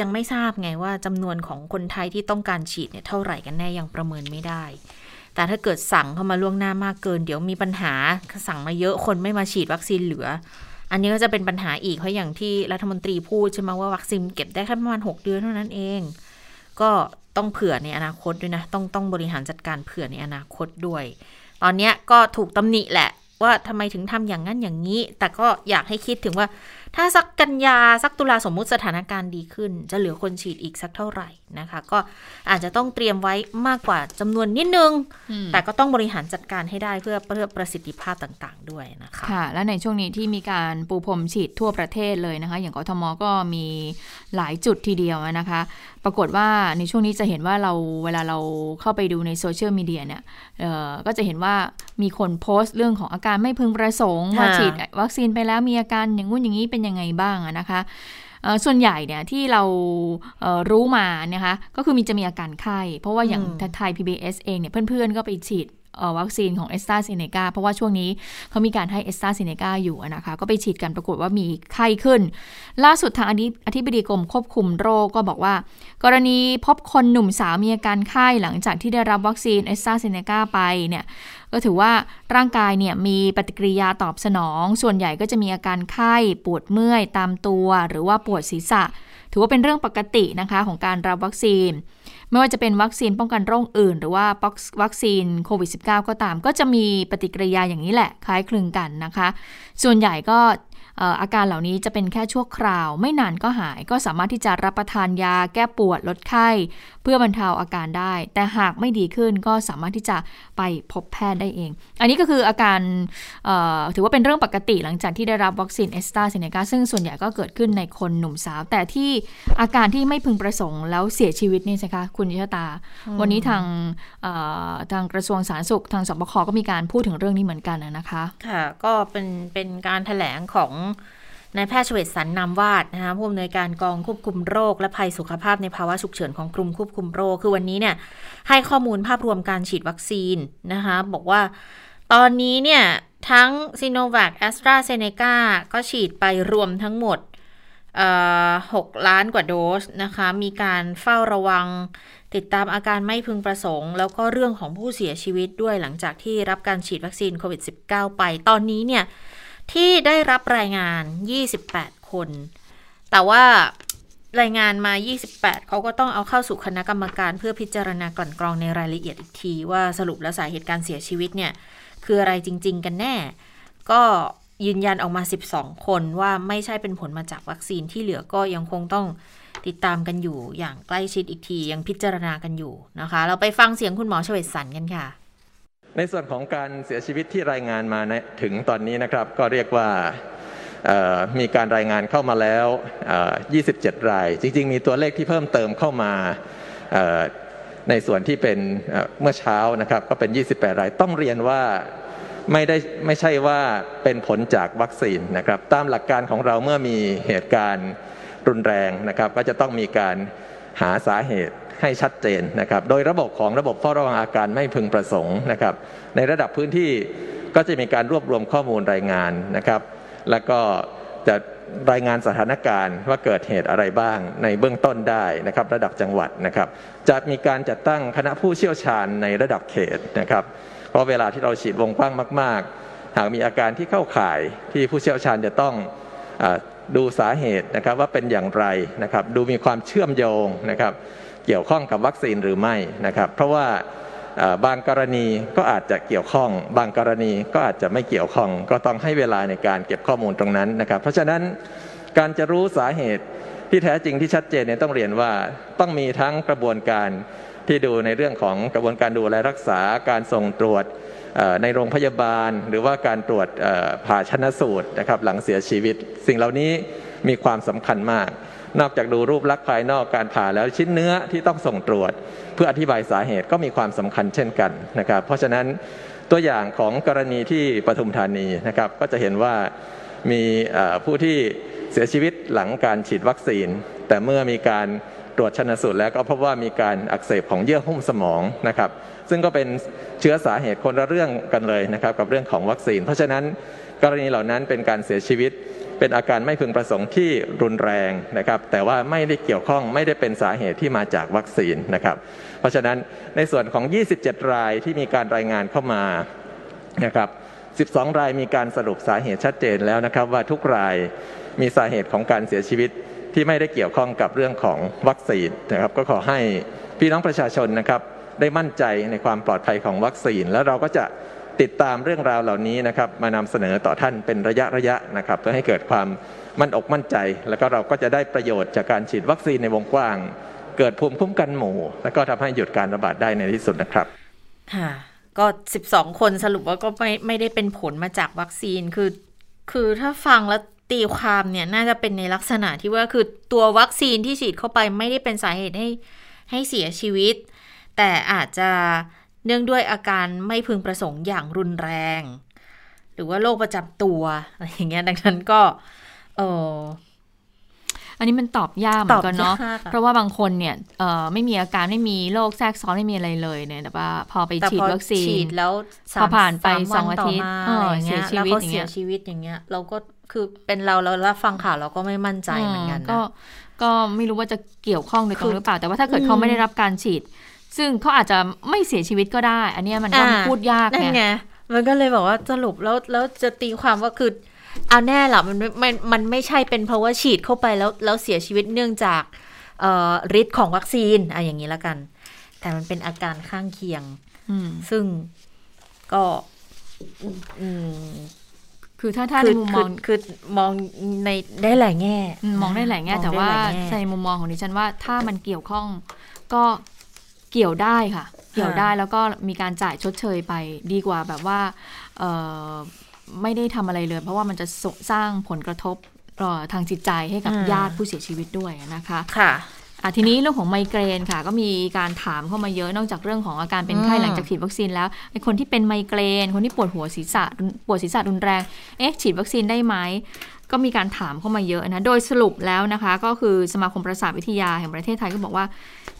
ยังไม่ทราบไงว่าจำนวนของคนไทยที่ต้องการฉีดเนี่ยเท่าไหร่กันแน่ยังประเมินไม่ได้ แต่ถ้าเกิดสั่งเข้ามาล่วงหน้ามากเกิน เดี๋ยวมีปัญหาสั่งมาเยอะคนไม่มาฉีดวัคซีนเหลือ อันนี้ก็จะเป็นปัญหาอีกเพราะอย่างที่รัฐมนตรีพูดใช่ไหมว่าวัคซีนเก็บได้แค่ประมาณ6เดือนเท่านั้นเอง ก็ต้องเผื่อในอนาคตด้วยนะ ต้องต้องบริหารจัดการเผื่อในอนาคตด้วย ตอนนี้ก็ถูกตำหนิแหละว่าทำไมถึงทำอย่างนั้นอย่างนี้ แต่ก็อยากให้คิดถึงว่า ถ้าสักกันยาสักตุลาสมมุติสถานการณ์ดีขึ้น จะเหลือคนฉีดอีกสักเท่าไหร่นะคะ ก็อาจจะต้องเตรียมไว้มากกว่าจำนวนนิดนึง แต่ก็ต้องบริหารจัดการให้ได้เพื่อเพื่อประสิทธิภาพต่างๆ ด้วยนะคะค่ะ และในช่วงนี้ที่มีการปูพรมฉีดทั่วประเทศเลยนะคะ อย่างกทมก็มีหลายจุดทีเดียวนะคะ ปรากฏว่าในช่วงนี้จะเห็นว่าเราเวลาเราเข้าไปดูในโซเชียลมีเดียเนี่ยเอ่อก็จะเห็นว่ามีคนโพสต์เรื่องของอาการไม่พึงประสงค์ว่าค่ะฉีดวัคซีนไปแล้วมีอาการอย่างงู้นอย่างนี้เป็นยังไงบ้างอะนะคะเอ่อส่วนใหญ่เนี่ยที่เราเอ่อรู้มานะคะก็คือมีจะมีอาการไข้ เพราะว่าอย่างอืมไทย PBS เองเนี่ยเพื่อนๆก็ไปฉีดเอ่อ วัคซีนของแอสตราเซเนกาเพราะว่าช่วงนี้เขามีการให้แอสตราเซเนกาอยู่นะคะ ก็ไปฉีดกันปรากฏว่ามีไข้ขึ้น ล่าสุดทางอธิอธิบดีกรมควบคุมโรคก็บอกว่า กรณีพบคนหนุ่มสาวมีอาการไข้หลังจากที่ได้รับวัคซีนแอสตราเซเนกาไปเนี่ยก็ถือว่าร่างกายเนี่ยมีปฏิกิริยาตอบสนอง ส่วนใหญ่ก็จะมีอาการไข้ปวดเมื่อยตามตัว หรือว่าปวดศีรษะ ถือว่าเป็นเรื่องปกตินะคะของการรับวัคซีน ไม่ว่าจะเป็นวัคซีนป้องกันโรคอื่น หรือว่าวัคซีนโควิด -19 ก็ตาม ก็จะมีปฏิกิริยาอย่างนี้แหละ คล้ายคลึงกันนะคะ ส่วนใหญ่ก็ อาการเหล่านี้จะเป็นแค่ชั่วคราว ไม่นานก็หายก็สามารถที่จะรับประทานยาแก้ปวดลดไข้ เพื่อบรรเทาอาการได้ แต่หากไม่ดีขึ้นก็สามารถที่จะไปพบแพทย์ได้เอง อันนี้ก็คืออาการถือว่าเป็นเรื่องปกติหลังจากที่ได้รับวัคซีนเอสตราเซเนกาซึ่งส่วนใหญ่ก็เกิดขึ้นในคนหนุ่มสาว แต่ที่อาการที่ไม่พึงประสงค์แล้วเสียชีวิตนี่สิคะคุณยิชตา วันนี้ทางทางกระทรวงสาธารณสุขทางสบคก็มีการพูดถึงเรื่องนี้เหมือนกันนะคะ ค่ะ ก็เป็นเป็นการถแถลงของนายแพทย์เฉวตสันนามวาดนะคะผู้อำนวยการกองควบคุมโรค และภัยสุขภาพในภาวะฉุกเฉินของกรมควบคุมโรค คือวันนี้เนี่ยให้ข้อมูลภาพรวมการฉีดวัคซีนนะคะบอกว่าตอนนี้เนี่ยทั้งซีโนแวคแอสตราเซเนกาก็ฉีดไปรวมทั้งหมดเอ่อ6ล้านกว่าโดสนะคะ มีการเฝ้าระวังติดตามอาการไม่พึงประสงค์ แล้วก็เรื่องของผู้เสียชีวิตด้วยหลังจากที่รับการฉีดวัคซีนโควิด -19 ไป ตอนนี้เนี่ย ที่ได้รับรายงาน 28 คน แต่ว่ารายงานมา 28 เขาก็ต้องเอาเข้าสู่คณะกรรมการเพื่อพิจารณากลั่นกรองในรายละเอียดอีกที ว่าสรุปแล้วสาเหตุการเสียชีวิตเนี่ย คืออะไรจริง ๆ กันแน่ ก็ยืนยันออกมา 12 คนว่าไม่ใช่เป็นผลมาจากวัคซีนที่เหลือก็ยังคงต้องติดตามกันอยู่อย่างใกล้ชิดอีกทียังพิจารณากันอยู่นะคะ เราไปฟังเสียงคุณหมอเฉวตสันกันค่ะ ในส่วนของการเสียชีวิตที่รายงานมาถึงตอนนี้นะครับ ก็เรียกว่ามีการรายงานเข้ามาแล้ว 27 ราย จริง ๆ มีตัวเลขที่เพิ่มเติมเข้ามาในส่วนที่เป็นเมื่อเช้านะครับ ก็เป็น 28 ราย ต้องเรียนว่าไม่ได้ไม่ใช่ว่าเป็นผลจากวัคซีนนะครับ ตามหลักการของเราเมื่อมีเหตุการณ์รุนแรงนะครับ ก็จะต้องมีการหาสาเหตุ ให้ชัดเจนนะครับ โดยระบบของระบบเฝ้าระวังอาการไม่พึงประสงค์นะครับ ในระดับพื้นที่ก็จะมีการรวบรวมข้อมูลรายงานนะครับ แล้วก็จะรายงานสถานการณ์ว่าเกิดเหตุอะไรบ้างในเบื้องต้นได้นะครับ ระดับจังหวัดนะครับ จะมีการจัดตั้งคณะผู้เชี่ยวชาญในระดับเขตนะครับ เพราะเวลาที่เราฉีดวงกว้างมาก ๆ หากมีอาการที่เข้าข่ายที่ผู้เชี่ยวชาญจะต้องอดูสาเหตุนะครับว่าเป็นอย่างไรนะครับ ดูมีความเชื่อมโยงนะครับ เกี่ยวข้องกับวัคซีนหรือไม่นะครับ เพราะว่าบางกรณีก็อาจจะเกี่ยวข้อง บางกรณีก็อาจจะไม่เกี่ยวข้อง ก็ต้องให้เวลาในการเก็บข้อมูลตรงนั้นนะครับ เพราะฉะนั้นการจะรู้สาเหตุที่แท้จริงที่ชัดเจนเนี่ยต้องเรียนว่าต้องมีทั้งกระบวนการที่ดูในเรื่องของกระบวนการดูแลรักษาการส่งตรวจในโรงพยาบาล หรือว่าการตรวจผ่าชนะสูตรนะครับหลังเสียชีวิต สิ่งเหล่านี้มีความสำคัญมาก นอกจากดูรูปลักษณ์ภายนอกการผ่าแล้วชิ้นเนื้อที่ต้องส่งตรวจ เพื่ออธิบายสาเหตุก็มีความสำคัญเช่นกันนะครับ เพราะฉะนั้นตัวอย่างของกรณีที่ปทุมธานีนะครับ ก็จะเห็นว่ามีผู้ที่เสียชีวิตหลังการฉีดวัคซีน แต่เมื่อมีการตรวจชนสูตรแล้วก็พบว่ามีการอักเสบของเยื่อหุ้มสมองนะครับ ซึ่งก็เป็นเชื้อสาเหตุคนละเรื่องกันเลยนะครับ กับเรื่องของวัคซีน เพราะฉะนั้นกรณีเหล่านั้นเป็นการเสียชีวิต เป็นอาการไม่พึงประสงค์ที่รุนแรงนะครับ แต่ว่าไม่ได้เกี่ยวข้องไม่ได้เป็นสาเหตุที่มาจากวัคซีนนะครับ เพราะฉะนั้นในส่วนของ 27 รายที่มีการรายงานเข้ามานะครับ 12 รายมีการสรุปสาเหตุชัดเจนแล้วนะครับ ว่าทุกรายมีสาเหตุของการเสียชีวิตที่ไม่ได้เกี่ยวข้องกับเรื่องของวัคซีนนะครับ ก็ขอให้พี่น้องประชาชนนะครับ ได้มั่นใจในความปลอดภัยของวัคซีน แล้วเราก็จะ ติดตามเรื่องราวเหล่านี้นะครับ มานำเสนอต่อท่านเป็นระยะระยะนะครับ เพื่อให้เกิดความมั่นอกมั่นใจ แล้วก็เราก็จะได้ประโยชน์จากการฉีดวัคซีนในวงกว้าง เกิดภูมิคุ้มกันหมู่ แล้วก็ทำให้หยุดการระบาดได้ในที่สุดนะครับค่ะก็ 12 คนสรุปว่าก็ไม่ไม่ได้เป็นผลมาจากวัคซีนคือ คือถ้าฟังแล้วตีความเนี่ยน่าจะเป็นในลักษณะที่ว่าคือตัววัคซีนที่ฉีดเข้าไปไม่ได้เป็นสาเหตุให้ให้เสียชีวิต แต่อาจจะ เนื่องด้วยอาการไม่พึงประสงค์อย่างรุนแรง หรือว่าโรคประจำตัวอะไรอย่างเงี้ยดังนั้นก็เอออันนี้มันตอบยากเหมือนกันเนาะตอบยากอะเพราะว่าบางคนเนี่ยเอ่อไม่มีอาการไม่มีโรคแทรกซ้อนไม่มีอะไรเลยเนี่ยแต่ว่าพอไปแต่ฉีดพอวัคซีฉีนดแล้วสมพอผ่านไปมสองวัอาทิตย์ต่มาเอออะไรเงี้ยเสียชีแล้ววิตก็อย่างเงี้เสียยชีวิตอย่างเงี้ย เราก็คือเป็นเราเรารับฟังข่าวเราก็ไม่มั่นใจเหมือนกันก็นะก็ไม่รู้ว่าจะเกี่ยวข้องโดยตรคืงอหรือเปล่า แต่ว่าถ้าเกิดอืมเขาไม่ได้รับการฉีด ซึ่งเขาอาจจะไม่เสียชีวิตก็ได้ อันเนี้ยมันก็อ่าพูดยากนั่นไงไงมันก็เลยบอกว่าสรุปแล้วแล้วจะตีความว่าคือเอาแน่ละมันไม่มันมันไม่ใช่เป็นเพราะว่าฉีดเข้าไปแล้วแล้วเสียชีวิตเนื่องจากเอ่อฤทธิ์ของวัคซีนอะอย่างนี้ละกัน แต่มันเป็นอาการข้างเคียงอืมซึ่งก็อืมคือถ้าถ้าคืในมุมมองคือคือมองในได้หลายแง่อืมมองได้หลายแง่มองแต่ว่าได้หลยแง่ในมุมมองของดิฉันว่าถ้ามันเกี่ยวข้องก็ เกี่ยวได้ค่ะ เกี่ยวได้แล้วก็มีการจ่ายชดเชยไปดีกว่าแบบว่าเอ่อไม่ได้ทำอะไรเลย เพราะว่ามันจะสสร้างผลกระทบเอ่อทางจิตใจให้กับอืมญาติผู้เสียชีวิตด้วยนะคะ ค่ะอะ ทีนี้เรื่องของไมเกรนค่ะ ก็มีการถามเข้ามาเยอะนอกจากเรื่องของอาการเป็นไข้อืมหลังจากฉีดวัคซีนแล้วไอ้คนที่เป็นไมเกรน คนที่ปวดหัวศีรษะปวดศีรษะรุนแรงเอ๊ะฉีดวัคซีนได้ไหมก็มีการถามเข้ามาเยอะนะ โดยสรุปแล้วนะคะ ก็คือสมาคมประสาทวิทยาแห่งประเทศไทยก็บอกว่า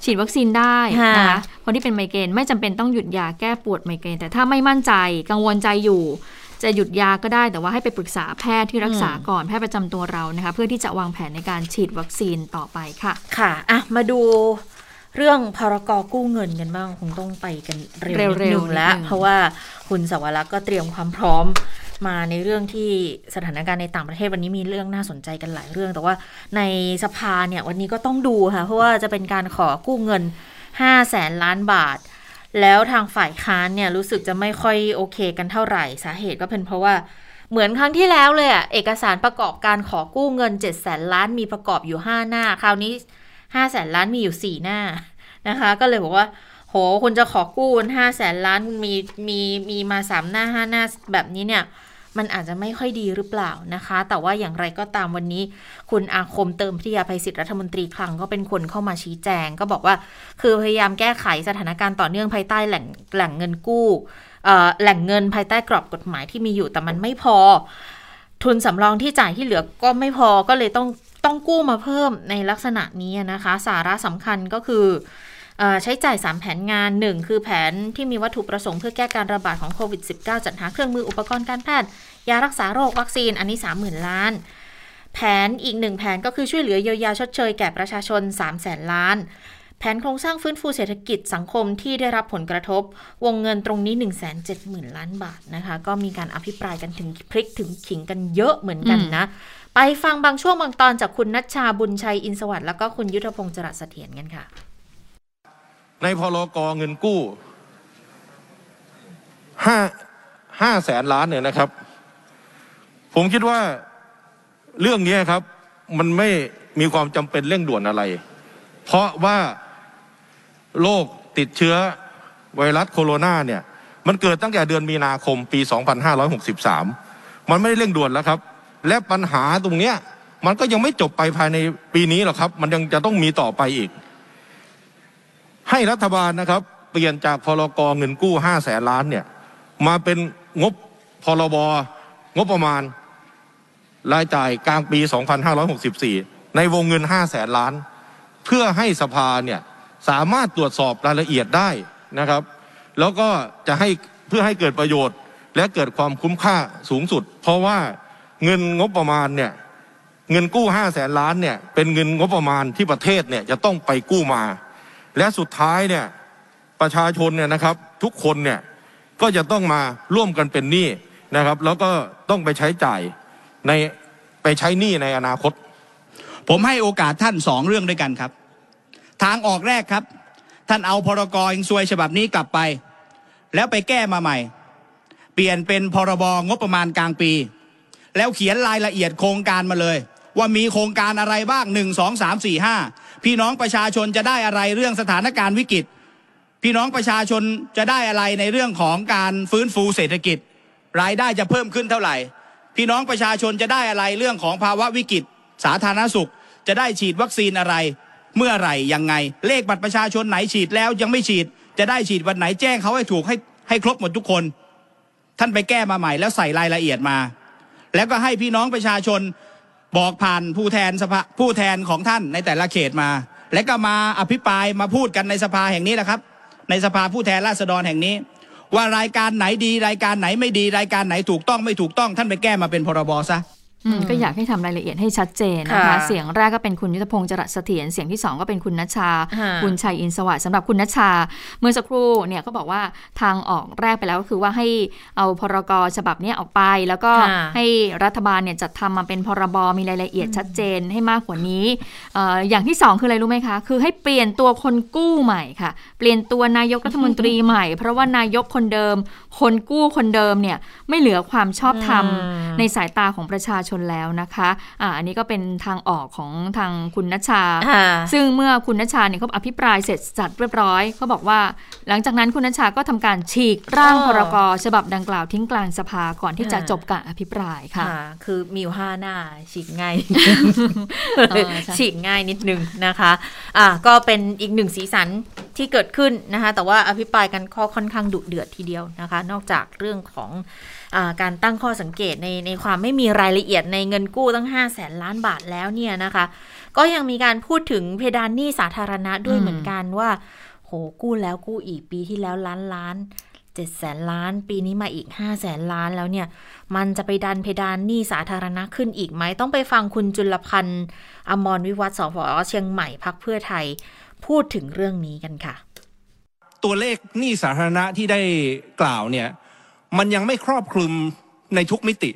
ฉีดวัคซีนได้นะคะค่ะคนที่เป็นไมเกรนไม่จำเป็นต้องหยุดยาแก้ปวดไมเกรนแต่ถ้าไม่มั่นใจกังวลใจอยู่ จะหยุดยาก็ได้แต่ว่าให้ไปปรึกษาแพทย์ที่รักษาก่อนแพทย์ประจำตัวเรานะคะ เพื่อที่จะวางแผนในการฉีดวัคซีนต่อไปค่ะค่ะอะมาดูเรื่องพรกกู้เงินกันบ้างคงต้องไปกันเร็วนิดเร็วๆนึงแล้วนิดนึงเพราะว่าคุณสวรักษ์ก็เตรียมความพร้อมมาในเรื่องที่สถานการณ์ในต่างประเทศวันนี้มีเรื่องน่าสนใจกันหลายเรื่อง แต่ว่าในสภาเนี่ยวันนี้ก็ต้องดูค่ะ เพราะว่าจะเป็นการขอกู้เงิน5แสนล้านบาท แล้วทางฝ่ายค้านเนี่ยรู้สึกจะไม่ค่อยโอเคกันเท่าไหร่สาเหตุก็เป็นเพราะว่าเหมือนครั้งที่แล้วเลยอะเอกสารประกอบการขอกู้เงิน7แสนล้านมีประกอบอยู่ 5 หน้า คราวนี้ห้าแสนล้านมีอยู่สี่หน้านะคะ ก็เลยบอกว่า โหคุณจะขอกู้ห้าแสนล้านมีมีมีมาสามหน้าห้าหน้าแบบนี้เนี่ย มันอาจจะไม่ค่อยดีหรือเปล่านะคะ แต่ว่าอย่างไรก็ตามวันนี้ คุณอาคมเติมพิทยาภัยศิษย์รัฐมนตรีคลังก็เป็นคนเข้ามาชี้แจง ก็บอกว่า คือพยายามแก้ไขสถานการณ์ต่อเนื่องภายใต้แหล่งแหล่งเงินกู้แหล่งเงินภายใต้กรอบกฎหมายที่มีอยู่แต่มันไม่พอ ทุนสำรองที่จ่ายที่เหลือก็ไม่พอก็เลยต้องต้องกู้มาเพิ่มในลักษณะนี้นะคะ สาระสำคัญก็คือ ใช้จ่าย 3 แผนงาน 1 คือแผนที่มีวัตถุประสงค์เพื่อแก้การระบาดของโควิด -19 จัดหาเครื่องมืออุปกรณ์การแพทย์ ยารักษาโรควัคซีนอันนี้ 30,000 ล้าน แผนอีกหนึ่งแผนก็คือช่วยเหลือเยียวยาชดเชยแก่ประชาชน 3 0 0แสนล้าน แผนโครงสร้างฟื้นฟูเศรษฐกิจสังคมที่ได้รับผลกระทบ วงเงินตรงนี้ 1 7 0 0 0 0 ล้านบาทนะคะก็มีการอภิปรายกันถึงพลิกถึงขิงกันเยอะเหมือนกันนะไปฟังบางช่วงบางตอนจากคุณนัชชาบุญชัยอินสวัสดิ์แล้วก็คุณยุทธพงศ์จรัสเสถียรกันค่ะ ในพรกเงินกู้ห้าห้าแสนล้านเนี่ยนะครับ ผมคิดว่าเรื่องนี้ครับ มันไม่มีความจำเป็นเร่งด่วนอะไร เพราะว่าโรคติดเชื้อไวรัสโคโรนาเนี่ย มันเกิดตั้งแต่เดือนมีนาคมปี 2563 มันไม่ได้เร่งด่วนแล้วครับ และปัญหาตรงเนี้ยมันก็ยังไม่จบไปภายในปีนี้หรอกครับ มันยังจะต้องมีต่อไปอีก ให้รัฐบาลนะครับ เปลี่ยนจากพรกเงินกู้ห้าแสนล้านเนี่ยมาเป็นงบพรบงบประมาณ รายจ่ายกลางปี 2564 ในวงเงิน5แสนล้าน เพื่อให้สภาเนี่ยสามารถตรวจสอบรายละเอียดได้นะครับ แล้วก็จะให้เพื่อให้เกิดประโยชน์ และเกิดความคุ้มค่าสูงสุด เพราะว่าเงินงบประมาณเนี่ยเงินกู้5แสนล้านเนี่ยเป็นเงินงบประมาณที่ประเทศเนี่ยจะต้องไปกู้มา และสุดท้ายเนี่ยประชาชนเนี่ยนะครับทุกคนเนี่ยก็จะต้องมาร่วมกันเป็นหนี้นะครับ แล้วก็ต้องไปใช้จ่ายในไปใช้หนี้ในอนาคต ผมให้โอกาสท่านสองเรื่องด้วยกันครับ ทางออกแรกครับ ท่านเอาพรกอิงซวยฉบับนี้กลับไป แล้วไปแก้มาใหม่ เปลี่ยนเป็นพรบงบประมาณกลางปี แล้วเขียนรายละเอียดโครงการมาเลย ว่ามีโครงการอะไรบ้างหนึ่งสองสามสี่ห้า พี่น้องประชาชนจะได้อะไรเรื่องสถานการณ์วิกฤต พี่น้องประชาชนจะได้อะไรในเรื่องของการฟื้นฟูเศรษฐกิจ รายได้จะเพิ่มขึ้นเท่าไหร่ พี่น้องประชาชนจะได้อะไรเรื่องของภาวะวิกฤต สาธารณสุข จะได้ฉีดวัคซีนอะไร เมื่อไหร่ยังไง เลขบัตรประชาชนไหนฉีดแล้วยังไม่ฉีด จะได้ฉีดวันไหนแจ้งเขาให้ถูกให้ให้ครบหมดทุกคน ท่านไปแก้มาใหม่แล้วใส่รายละเอียดมา แล้วก็ให้พี่น้องประชาชน บอกผ่านผู้แทนสภาผู้แทนของท่านในแต่ละเขตมา และก็มาอภิปรายมาพูดกันในสภาแห่งนี้แหละครับ ในสภาผู้แทนราษฎรแห่งนี้ ว่ารายการไหนดีรายการไหนไม่ดีรายการไหนถูกต้องไม่ถูกต้องท่านไปแก้มาเป็นพรบซะ ก็อยากให้ทำรายละเอียดให้ชัดเจนนะคะค่ะเสียงแรกก็เป็นคุณยุทธพงศ์จรัสเสถียรเสียงที่สองก็เป็นคุณนัชชาค่ะคุณชัยอินทร์สวัสดิ์สำหรับคุณนัชชา เมื่อสักครู่เนี่ยก็บอกว่าทางออกแรกไปแล้วก็คือว่าให้เอาพรกฉบับเนี้ยออกไป แล้วก็ค่ะให้รัฐบาลเนี่ยจัดทำมาเป็นพรบมีรายละเอียดชัดเจนให้มากกว่านี้เอ่ออย่างที่สองคืออะไรรู้ไหมคะ คือให้เปลี่ยนตัวคนกู้ใหม่ค่ะ เปลี่ยนตัวนายกรัฐมนตรีใหม่ เพราะว่านายกคนเดิม คนกู้คนเดิมเนี่ยไม่เหลือความชอบธรรมอืมในสายตาของประชาชนแล้วนะคะอ่าอันนี้ก็เป็นทางออกของทางคุณนัชชาค่ะซึ่งเมื่อคุณนัชชาเนี่ยเขาอภิปรายเสร็จจัดเรียบร้อยเขาบอกว่า หลังจากนั้นคุณนัชชาก็ทำการฉีกร่างอ๋อพรกฉบับดังกล่าวทิ้งกลางสภาก่อนที่จะค่ะจบการอภิปรายค่ะค่ะ คือมีอยู่ห้าหน้าฉีกง่ายเออใช่ฉีกง่ายนิดนึงนะคะอะก็เป็นอีกหนึ่งสีสันที่เกิดขึ้นนะคะ แต่ว่าอภิปรายกันข้อค่อนข้างดุเดือดทีเดียวนะคะ นอกจากเรื่องของอา การตั้งข้อสังเกตในในความไม่มีรายละเอียดในเงินกู้ตั้ง 5 0 0แสนล้านบาทแล้วเนี่ยนะคะ ก็ยังมีการพูดถึงเพดานหนี้สาธารณะด้วยเหมือนกันว่า โหกู้แล้วกู้อีกปีที่แล้วล้านล้านเจ็ดแสนล้าน ปีนี้มาอีกห้าแสนล้านแล้วเนี่ย มันจะไปดันเพดานหนี้สาธารณะขึ้นอีกไหม ต้องไปฟังคุณจุลพันธ์อมรวิวัฒน์สพเชียงใหม่พักเพื่อไทย พูดถึงเรื่องนี้กันค่ะ ตัวเลขหนี้สาธารณะที่ได้กล่าวเนี่ย มันยังไม่ครอบคลุมในทุกมิติ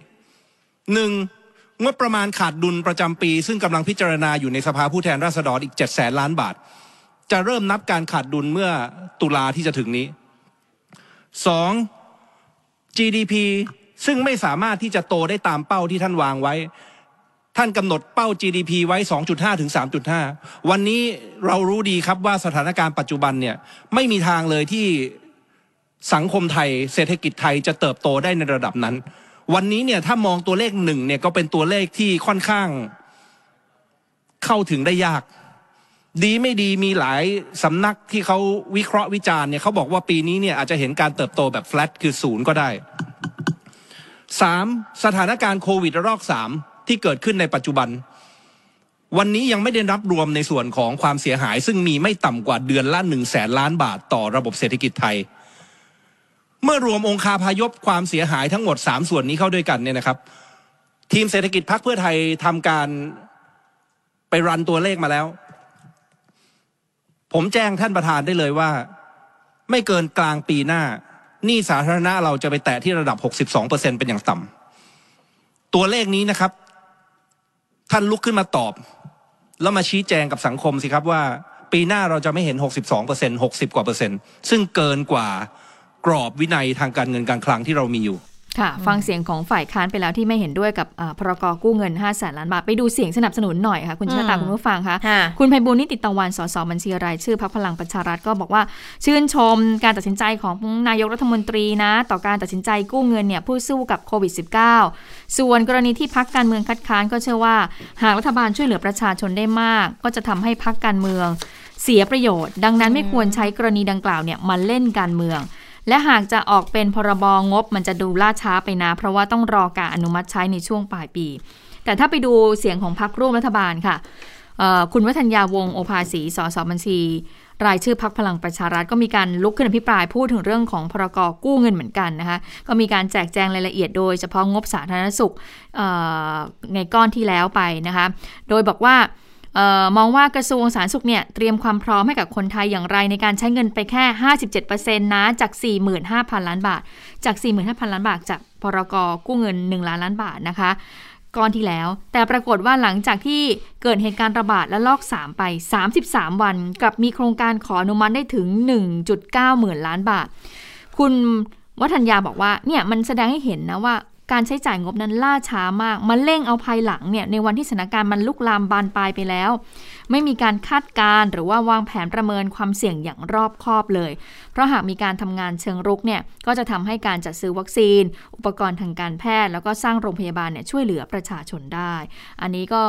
หนึ่งงบประมาณขาดดุลประจำปี ซึ่งกำลังพิจารณาอยู่ในสภาผู้แทนราษฎรอีก7แสนล้านบาท จะเริ่มนับการขาดดุลเมื่อตุลาที่จะถึงนี้สอง GDP ซึ่งไม่สามารถที่จะโตได้ตามเป้าที่ท่านวางไว้ ท่านกำหนดเป้า GDP ไว้ 2.5 ถึง 3.5 วันนี้เรารู้ดีครับว่าสถานการณ์ปัจจุบันเนี่ยไม่มีทางเลยที่ สังคมไทยเศรษฐกิจไทยจะเติบโตได้ในระดับนั้น วันนี้เนี่ยถ้ามองตัวเลขหนึ่งเนี่ยก็เป็นตัวเลขที่ค่อนข้างเข้าถึงได้ยาก ดีไม่ดีมีหลายสำนักที่เขาวิเคราะห์วิจารณ์เนี่ยเขาบอกว่าปีนี้เนี่ยอาจจะเห็นการเติบโตแบบ flat คือศูนย์ก็ได้สามสถานการณ์โควิดระลอกสามที่เกิดขึ้นในปัจจุบัน วันนี้ยังไม่ได้นับรวมในส่วนของความเสียหาย ซึ่งมีไม่ต่ำกว่าเดือนละหนึ่งแสนล้านบาทต่อระบบเศรษฐกิจไทย เมื่อรวมองคาพายพความเสียหายทั้งหมดสามส่วนนี้เข้าด้วยกันเนี่ยนะครับ ทีมเศรษฐกิจพักเพื่อไทยทำการไปรันตัวเลขมาแล้ว ผมแจ้งท่านประธานได้เลยว่า ไม่เกินกลางปีหน้าหนี้สาธารณะเราจะไปแตะที่ระดับ 62%เป็นอย่างต่ำตัวเลขนี้นะครับ ท่านลุกขึ้นมาตอบ แล้วมาชี้แจงกับสังคมสิครับว่า ปีหน้าเราจะไม่เห็น 62% 60 กว่าเปอร์เซ็นต์ซึ่งเกินกว่า กรอบวินัยทางการเงินการคลังที่เรามีอยู่ค่ะ ฟังเสียงของฝ่ายค้านไปแล้วที่ไม่เห็นด้วยกับอ่าพรกกู้เงิน5 0 0แสนล้านบาท ไปดูเสียงสนับสนุนหน่อยค่ะ คุณชาตาอืมคุณผู้ฟังคะค่ะคุณไพบูลย์นิติตะวันสสบัญชีรายชื่อพักพลังประชารัฐก็บอกว่า ชื่นชมการตัดสินใจของนายกรัฐมนตรีนะ ต่อการตัดสินใจกู้เงินเนี่ยผู้สู้กับโควิด -19 ส่วนกรณีที่พักการเมืองคัดค้านก็เชื่อว่า หากรัฐบาลช่วยเหลือประชาชนได้มาก ก็จะทำให้พักการเมือง เสียประโยชน์ ดังนั้นไม่ควรใช้กรณีดังกล่าวเนี่ยมาเล่นการเมือง และหากจะออกเป็นพรบงบมันจะดูล่าช้าไปนะ เพราะว่าต้องรอการอนุมัติใช้ในช่วงปลายปี แต่ถ้าไปดูเสียงของพรรคร่วมรัฐบาลค่ะคุณวัฒนยาวงโอภาสีสสบัญชี รายชื่อพักพลังประชารัฐก็มีการลุกขึ้นอภิปรายพูดถึงเรื่องของพรกกู้เงินเหมือนกันนะคะก็มีการแจกแจงรายละเอียดโดยเฉพาะงบสาธารณสุขในก้อนที่แล้วไปนะคะโดยบอกว่า ออมองว่ากระทรวงสาธารณสุขเนี่ยเตรียมความพร้อมให้กับคนไทยอย่างไรในการใช้เงินไปแค่ 57%นะจาก 45,000 ล้านบาท จาก 45,000 ล้านบาท จากพรกกู้เงิน 1 ล้านล้านบาทนะคะก้อนที่แล้ว แต่ปรากฏว่าหลังจากที่เกิดเหตุการณ์ระบาดและลอก 3 ไป 33 วัน กับมีโครงการขออนุมัติได้ถึง 1.9 หมื่นล้านบาท คุณวัฒนยาบอกว่าเนี่ยมันแสดงให้เห็นนะว่า การใช้จ่ายงบนั้นล่าช้ามาก มันเร่งเอาภายหลังเนี่ยในวันที่สถานการณ์มันลุกลามบานปลายไปแล้ว ไม่มีการคาดการณ์หรือว่าวางแผนประเมินความเสี่ยงอย่างรอบคอบเลย เพราะหากมีการทำงานเชิงรุกเนี่ยก็จะทำให้การจัดซื้อวัคซีน อุปกรณ์ทางการแพทย์ แล้วก็สร้างโรงพยาบาลเนี่ยช่วยเหลือประชาชนได้ อันนี้ก็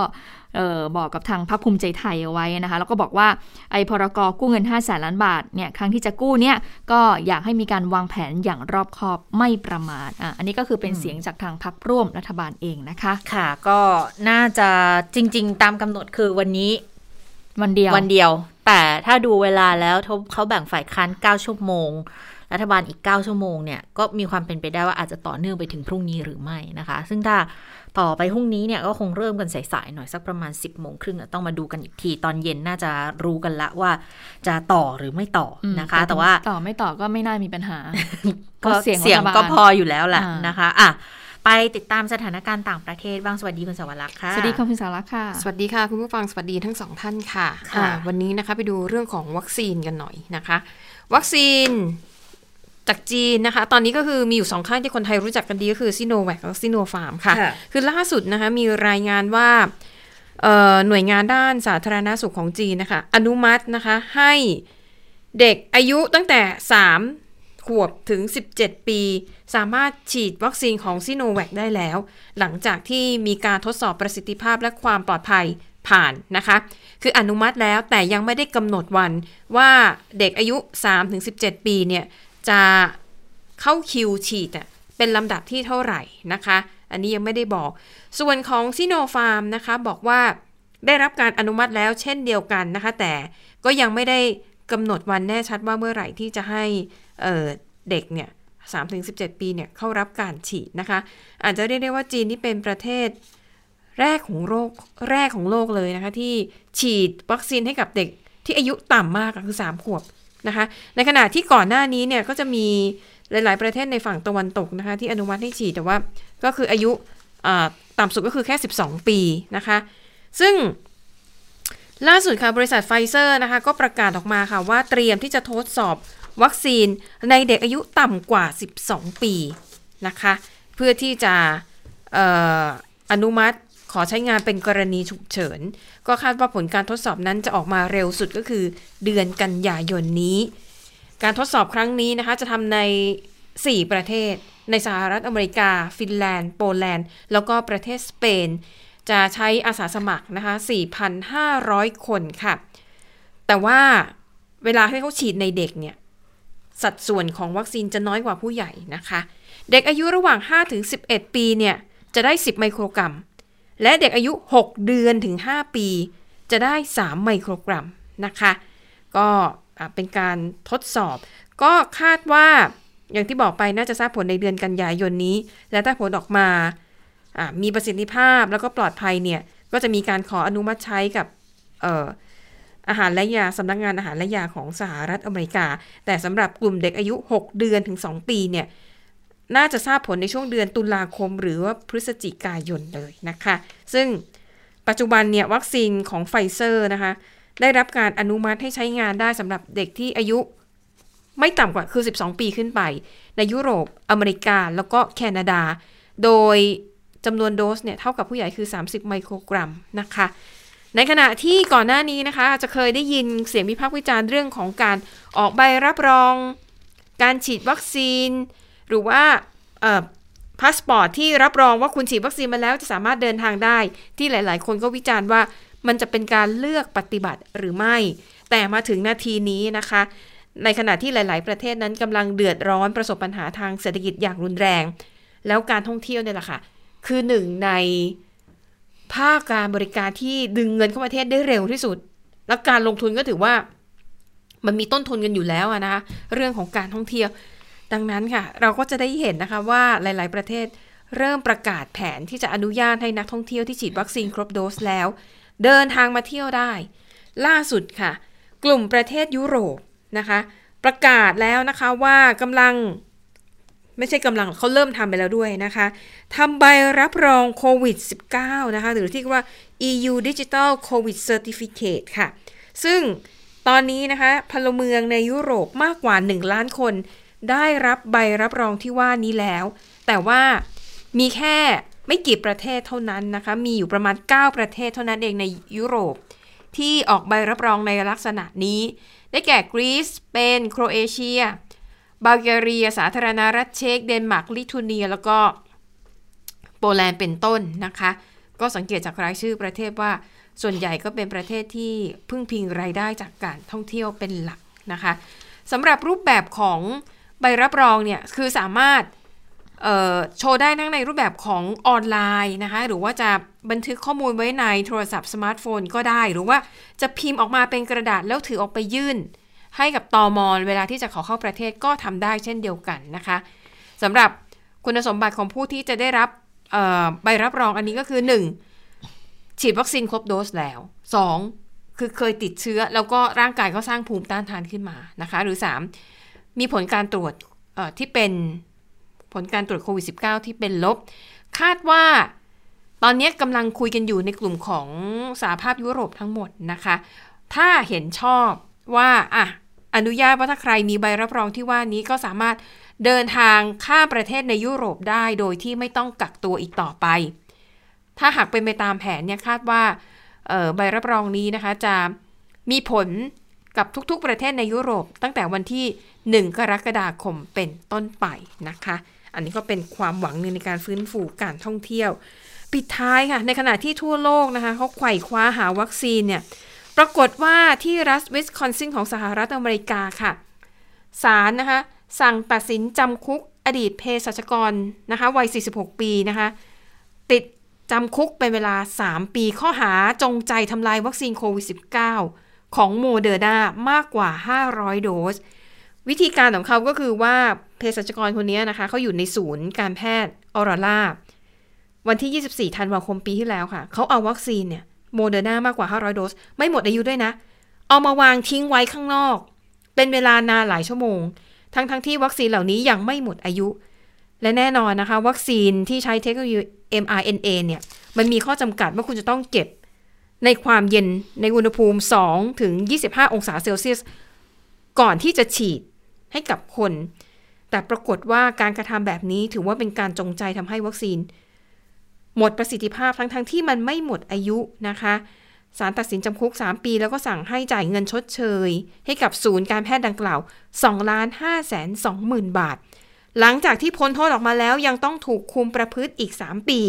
ออบอกกับทางพรรคภูมิใจไทยเอาไว้นะคะ แล้วก็บอกว่าไอ้พรกกู้เงิน5 0 0แสนล้านบาทเนี่ยครั้งที่จะกู้เนี่ยก็อยากให้มีการวางแผนอย่างรอบคอบไม่ประมาทอะอันนี้ก็คือเป็นเสียงจากทางพรรคร่วมรัฐบาลเองนะคะค่ะก็น่าจะจริง ๆ ตามกำหนดคือวันนี้วันเดียววันเดียว แต่ถ้าดูเวลาแล้วเขาเขาแบ่งฝ่ายค้าน9ชั่วโมง รัฐบาลอีก 9 ชั่วโมงเนี่ยก็มีความเป็นไปได้ว่าอาจจะต่อเนื่องไปถึงพรุ่งนี้หรือไม่นะคะ ซึ่งถ้าต่อไปพรุ่งนี้เนี่ยก็คงเริ่มกันสายๆหน่อยสักประมาณ 10บโมงครึ่งอะต้องมาดูกันอีกที ตอนเย็นน่าจะรู้กันละว่าจะต่อหรือไม่ต่ออมนะคะ แต่ว่าต่อไม่ต่อก็ไม่น่ามีปัญหาก็ก็เสียงเสียงรัฐบาลก็พออยู่แล้วแหละอ่านนะคะอะไปติดตามสถานการณ์ต่างประเทศบ้างสวัสดีคุณสวรักษ์ค่ะ สวัสดีค่ะคุณสาระค่ะ สวัสดีค่ะ คุณผู้ฟังสวัสดีทั้งสองท่านค่ะค่ะอ่าวันนี้นะคะไปดูเรื่องของวัคซีนกันหน่อยนะคะ วัคซีน จากจีนนะคะ ตอนนี้ก็คือมีอยู่สองค่ายที่คนไทยรู้จักกันดีก็คือซิโนแวคและซิโนฟาร์มค่ะ คือล่าสุดนะคะมีรายงานว่าเอ่อหน่วยงานด้านสาธารณสุขของจีนนะคะ อนุมัตินะคะให้เด็กอายุตั้งแต่ 3 ขวบถึง 17 ปี สามารถฉีดวัคซีนของซิโนแวคได้แล้ว หลังจากที่มีการทดสอบประสิทธิภาพและความปลอดภัยผ่านนะคะ คืออนุมัติแล้วแต่ยังไม่ได้กำหนดวันว่าเด็กอายุ 3-17 ปีเนี่ย จะเข้าคิวฉีดเป็นลำดับที่เท่าไหร่นะคะ อันนี้ยังไม่ได้บอก ส่วนของซิโนฟาร์มนะคะบอกว่าได้รับการอนุมัติแล้วเช่นเดียวกันนะคะ แต่ก็ยังไม่ได้กำหนดวันแน่ชัดว่าเมื่อไหร่ที่จะให้เเด็กเนี่ย3-17 ปีเนี่ยเข้ารับการฉีดนะคะ อาจจะเรียกได้ว่าจีนนี่เป็นประเทศแรกของโลกแรกของโลกเลยนะคะ ที่ฉีดวัคซีนให้กับเด็กที่อายุต่ำมากคือ 3 ขวบ นะคะ ในขณะที่ก่อนหน้านี้เนี่ยก็จะมีหลาย ๆ ประเทศในฝั่งตะวันตกนะคะ ที่อนุมัติให้ฉีดแต่ว่าก็คืออายุต่ำสุดก็คือแค่ 12 ปีนะคะ ซึ่งล่าสุดค่ะบริษัทไฟเซอร์นะคะก็ประกาศออกมาค่ะว่าเตรียมที่จะทดสอบวัคซีนในเด็กอายุต่ำกว่า 12 ปีนะคะ เพื่อที่จะอออนุมัติ ขอใช้งานเป็นกรณีฉุกเฉิน ก็คาดว่าผลการทดสอบนั้นจะออกมาเร็วสุดก็คือ เดือนกันยายนนี้ การทดสอบครั้งนี้นะคะจะทำใน 4 ประเทศ ในสหรัฐอเมริกา ฟินแลนด์ โปแลนด์ แล้วก็ประเทศสเปน จะใช้อาสาสมัครนะคะ 4,500 คนค่ะ แต่ว่าเวลาให้เขาฉีดในเด็กเนี่ยสัดส่วนของวัคซีนจะน้อยกว่าผู้ใหญ่นะคะ เด็กอายุระหว่าง 5-11 ปีเนี่ยจะได้ 10 ไมโครกรัม และเด็กอายุ 6 เดือนถึง 5 ปี จะได้ 3 ไมโครกรัมนะคะ ก็เป็นการทดสอบ ก็คาดว่าอย่างที่บอกไปน่าจะทราบผลในเดือนกันยายนนี้ และถ้าผลออกมามีประสิทธิภาพแล้วก็ปลอดภัยเนี่ย ก็จะมีการขออนุมัติใช้กับอาหารและยาสำนักงงานอาหารและยาของสหรัฐอเมริกา แต่สำหรับกลุ่มเด็กอายุ 6 เดือนถึง 2 ปีเนี่ย น่าจะทราบผลในช่วงเดือนตุลาคม หรือว่าพฤศจิกายนเลยนะคะ ซึ่งปัจจุบันเนี่ยวัคซีนของไฟเซอร์นะคะ ได้รับการอนุมัติให้ใช้งานได้สำหรับเด็กที่อายุไม่ต่ำกว่าคือ 12 ปีขึ้นไป ในยุโรป อเมริกา แล้วก็แคนาดา โดยจำนวนโดสเนี่ยเท่ากับผู้ใหญ่คือ 30 ไมโครกรัมนะคะ ในขณะที่ก่อนหน้านี้นะคะจะเคยได้ยินเสียงวิพากษ์วิจารณ์เรื่องของการออกใบรับรอง การฉีดวัคซีน หรือว่าพาสปอร์ตที่รับรองว่าคุณฉีดวัคซีนมาแล้วจะสามารถเดินทางได้ ที่หลาย ๆ คนก็วิจารณ์ว่ามันจะเป็นการเลือกปฏิบัติหรือไม่ แต่มาถึงนาทีนี้นะคะ ในขณะที่หลาย ๆ ประเทศนั้นกำลังเดือดร้อนประสบปัญหาทางเศรษฐกิจอย่างรุนแรง แล้วการท่องเที่ยวเนี่ยแหละค่ะ คือหนึ่งในภาคการบริการที่ดึงเงินเข้าประเทศได้เร็วที่สุด แล้วการลงทุนก็ถือว่ามันมีต้นทุนกันอยู่แล้วนะคะเรื่องของการท่องเที่ยว ดังนั้นค่ะ เราก็จะได้เห็นนะคะว่าหลาย ๆ ประเทศเริ่มประกาศแผนที่จะอนุญาตให้นักท่องเที่ยวที่ฉีดวัคซีนครบโดสแล้ว เดินทางมาเที่ยวได้ ล่าสุดค่ะ กลุ่มประเทศยุโรปนะคะ ประกาศแล้วนะคะว่ากำลังไม่ใช่กำลังเขาเริ่มทำไปแล้วด้วยนะคะทำใบรับรองโควิด -19 นะคะ หรือที่เรียกว่า EU Digital COVID Certificate ค่ะ ซึ่งตอนนี้นะคะพลเมืองในยุโรปมากกว่า 1 ล้านคน ได้รับใบรับรองที่ว่านี้แล้ว แต่ว่ามีแค่ไม่กี่ประเทศเท่านั้นนะคะ มีอยู่ประมาณ 9 ประเทศเท่านั้นเองในยุโรป ที่ออกใบรับรองในลักษณะนี้ ได้แก่กรีซสเปนโครเอเชียบัลแกเรีย สาธารณรัฐเช็ก เดนมาร์ก ลิทัวเนีย แล้วก็โปแลนด์เป็นต้นนะคะ ก็สังเกตจากรายชื่อประเทศว่า ส่วนใหญ่ก็เป็นประเทศที่พึ่งพิงรายได้จากการท่องเที่ยวเป็นหลักนะคะสำหรับรูปแบบของ ใบรับรองเนี่ยคือสามารถโชว์ได้ทั้งในรูปแบบของออนไลน์น์นะคะ หรือว่าจะบันทึกข้อมูลไว้ในโทรศัพท์สมาร์ทโฟนก็ได้ หรือว่าจะพิมพ์ออกมาเป็นกระดาษแล้วถือออกไปยื่น ให้กับตอมอเวลาที่จะขอเข้าประเทศก็ทำได้เช่นเดียวกันนะคะสำหรับคุณสมบัติของผู้ที่จะได้รับใบรับรองอันนี้ก็คือ 1. ฉีดวัคซีนครบโดสแล้ว 2. คือเคยติดเชื้อแล้วก็ร่างกายก็สร้างภูมิต้านทานขึ้นมานะคะ หรือ 3. มีผลการตรวจที่เป็นผลการตรวจโควิด -19 ที่เป็นลบ คาดว่าตอนนี้กำลังคุยกันอยู่ในกลุ่มของสหภาพยุโรปทั้งหมดนะคะ ถ้าเห็นชอบว่าอะอนุญาตว่าถ้าใครมีใบรับรองที่ว่านี้ก็สามารถเดินทางข้ามประเทศในยุโรปได้โดยที่ไม่ต้องกักตัวอีกต่อไป ถ้าหากเป็นไปตามแผนเนี่ยคาดว่าใบรับรองนี้นะคะจะมีผล กับทุกๆ ประเทศในยุโรป ตั้งแต่วันที่ 1 กรกฎาคมเป็นต้นไปนะคะ อันนี้ก็เป็นความหวังหนึ่งในการฟื้นฟูการท่องเที่ยว ปิดท้ายค่ะ ในขณะที่ทั่วโลกนะคะเขาไขว่คว้าหาวัคซีนเนี่ย ปรากฏว่าที่รัฐวิสคอนซินของสหรัฐอเมริกาค่ะ ศาลนะคะ สั่งตัดสินจำคุกอดีตเภสัชกรนะคะวัย 46 ปีนะคะ ติดจำคุกเป็นเวลา 3 ปีข้อหาจงใจทำลายวัคซีนโควิด -19 ของโมเดอร์นามากกว่า 500 โดส วิธีการของเขาก็คือว่าเภสัชกรคนนี้นะคะเขาอยู่ในศูนย์การแพทย์ออโรราวันที่ 24 ธันวาคมปีที่แล้วค่ะ เขาเอาวัคซีนเนี่ยโมเดอร์นามากกว่า 500 โดส ไม่หมดอายุด้วยนะ เอามาวางทิ้งไว้ข้างนอก เป็นเวลานานหลายชั่วโมง ทั้งทั้งที่วัคซีนเหล่านี้ยังไม่หมดอายุ และแน่นอนนะคะ วัคซีนที่ใช้เทคโนโลยี mRNA เนี่ย มันมีข้อจำกัดว่าคุณจะต้องเก็บ ในความเย็นในอุณหภูมิ 2 ถึง 25 องศาเซลเซียส ก่อนที่จะฉีดให้กับคน แต่ปรากฏว่าการกระทำแบบนี้ถือว่าเป็นการจงใจทำให้วัคซีน หมดประสิทธิภาพทั้งๆทที่มันไม่หมดอายุนะคะศาลตัดสินจำคุก 3 ปี แล้วก็สั่งให้จ่ายเงินชดเชย ให้กับศูนย์การแพทย์ดังกล่าว2ล้าน5แสน2หมื่นบาท หลังจากที่พ้นโทษออกมาแล้วยังต้องถูกคุมประพฤติอีก 3 ปี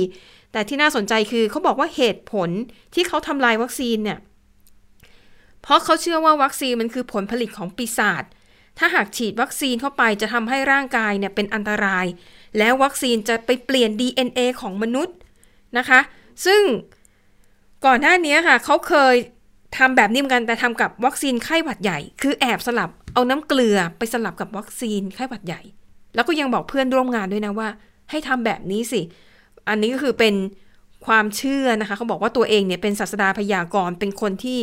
แต่ที่น่าสนใจคือเขาบอกว่าเหตุผลที่เขาทำลายวัคซีนเนี่ย เพราะเขาเชื่อว่าวัคซีนมันคือผลผลิตของปีศาจ ถ้าหากฉีดวัคซีนเข้าไปจะทำให้ร่างกายเนี่ยเป็นอันตราย แล้ววัคซีนจะไปเปลี่ยน DNA ของมนุษย์นะคะ ซึ่งก่อนหน้านี้ค่ะเขาเคยทำแบบนี้เหมือนกันแต่ทำกับวัคซีนไข้หวัดใหญ่ คือแอบสลับเอาน้ำเกลือไปสลับกับวัคซีนไข้หวัดใหญ่ แล้วก็ยังบอกเพื่อนร่วมงานด้วยนะว่า ให้ทำแบบนี้สิ อันนี้ก็คือเป็นความเชื่อนะคะเขาบอกว่าตัวเองเนี่ยเป็นศาสดาพยากรณ์เป็นคนที่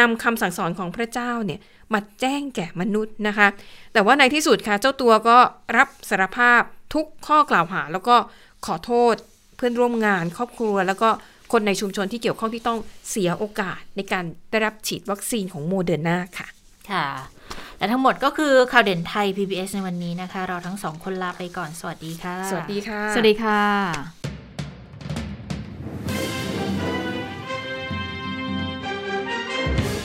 นำคำสั่งสอนของพระเจ้าเนี่ยมาแจ้งแก่มนุษย์นะคะ แต่ว่าในที่สุดค่ะเจ้าตัวก็รับสารภาพทุกข้อกล่าวหา แล้วก็ขอโทษเพื่อนร่วมงานครอบครัว แล้วก็คนในชุมชนที่เกี่ยวข้องที่ต้องเสียโอกาสในการได้รับฉีดวัคซีนของโมเดอร์นาค่ะ ค่ะ และทั้งหมดก็คือข่าวเด่นไทย PBS ในวันนี้นะคะ เราทั้งสองคนลาไปก่อน สวัสดีค่ะ สวัสดีค่ะ สวัสดีค่ะ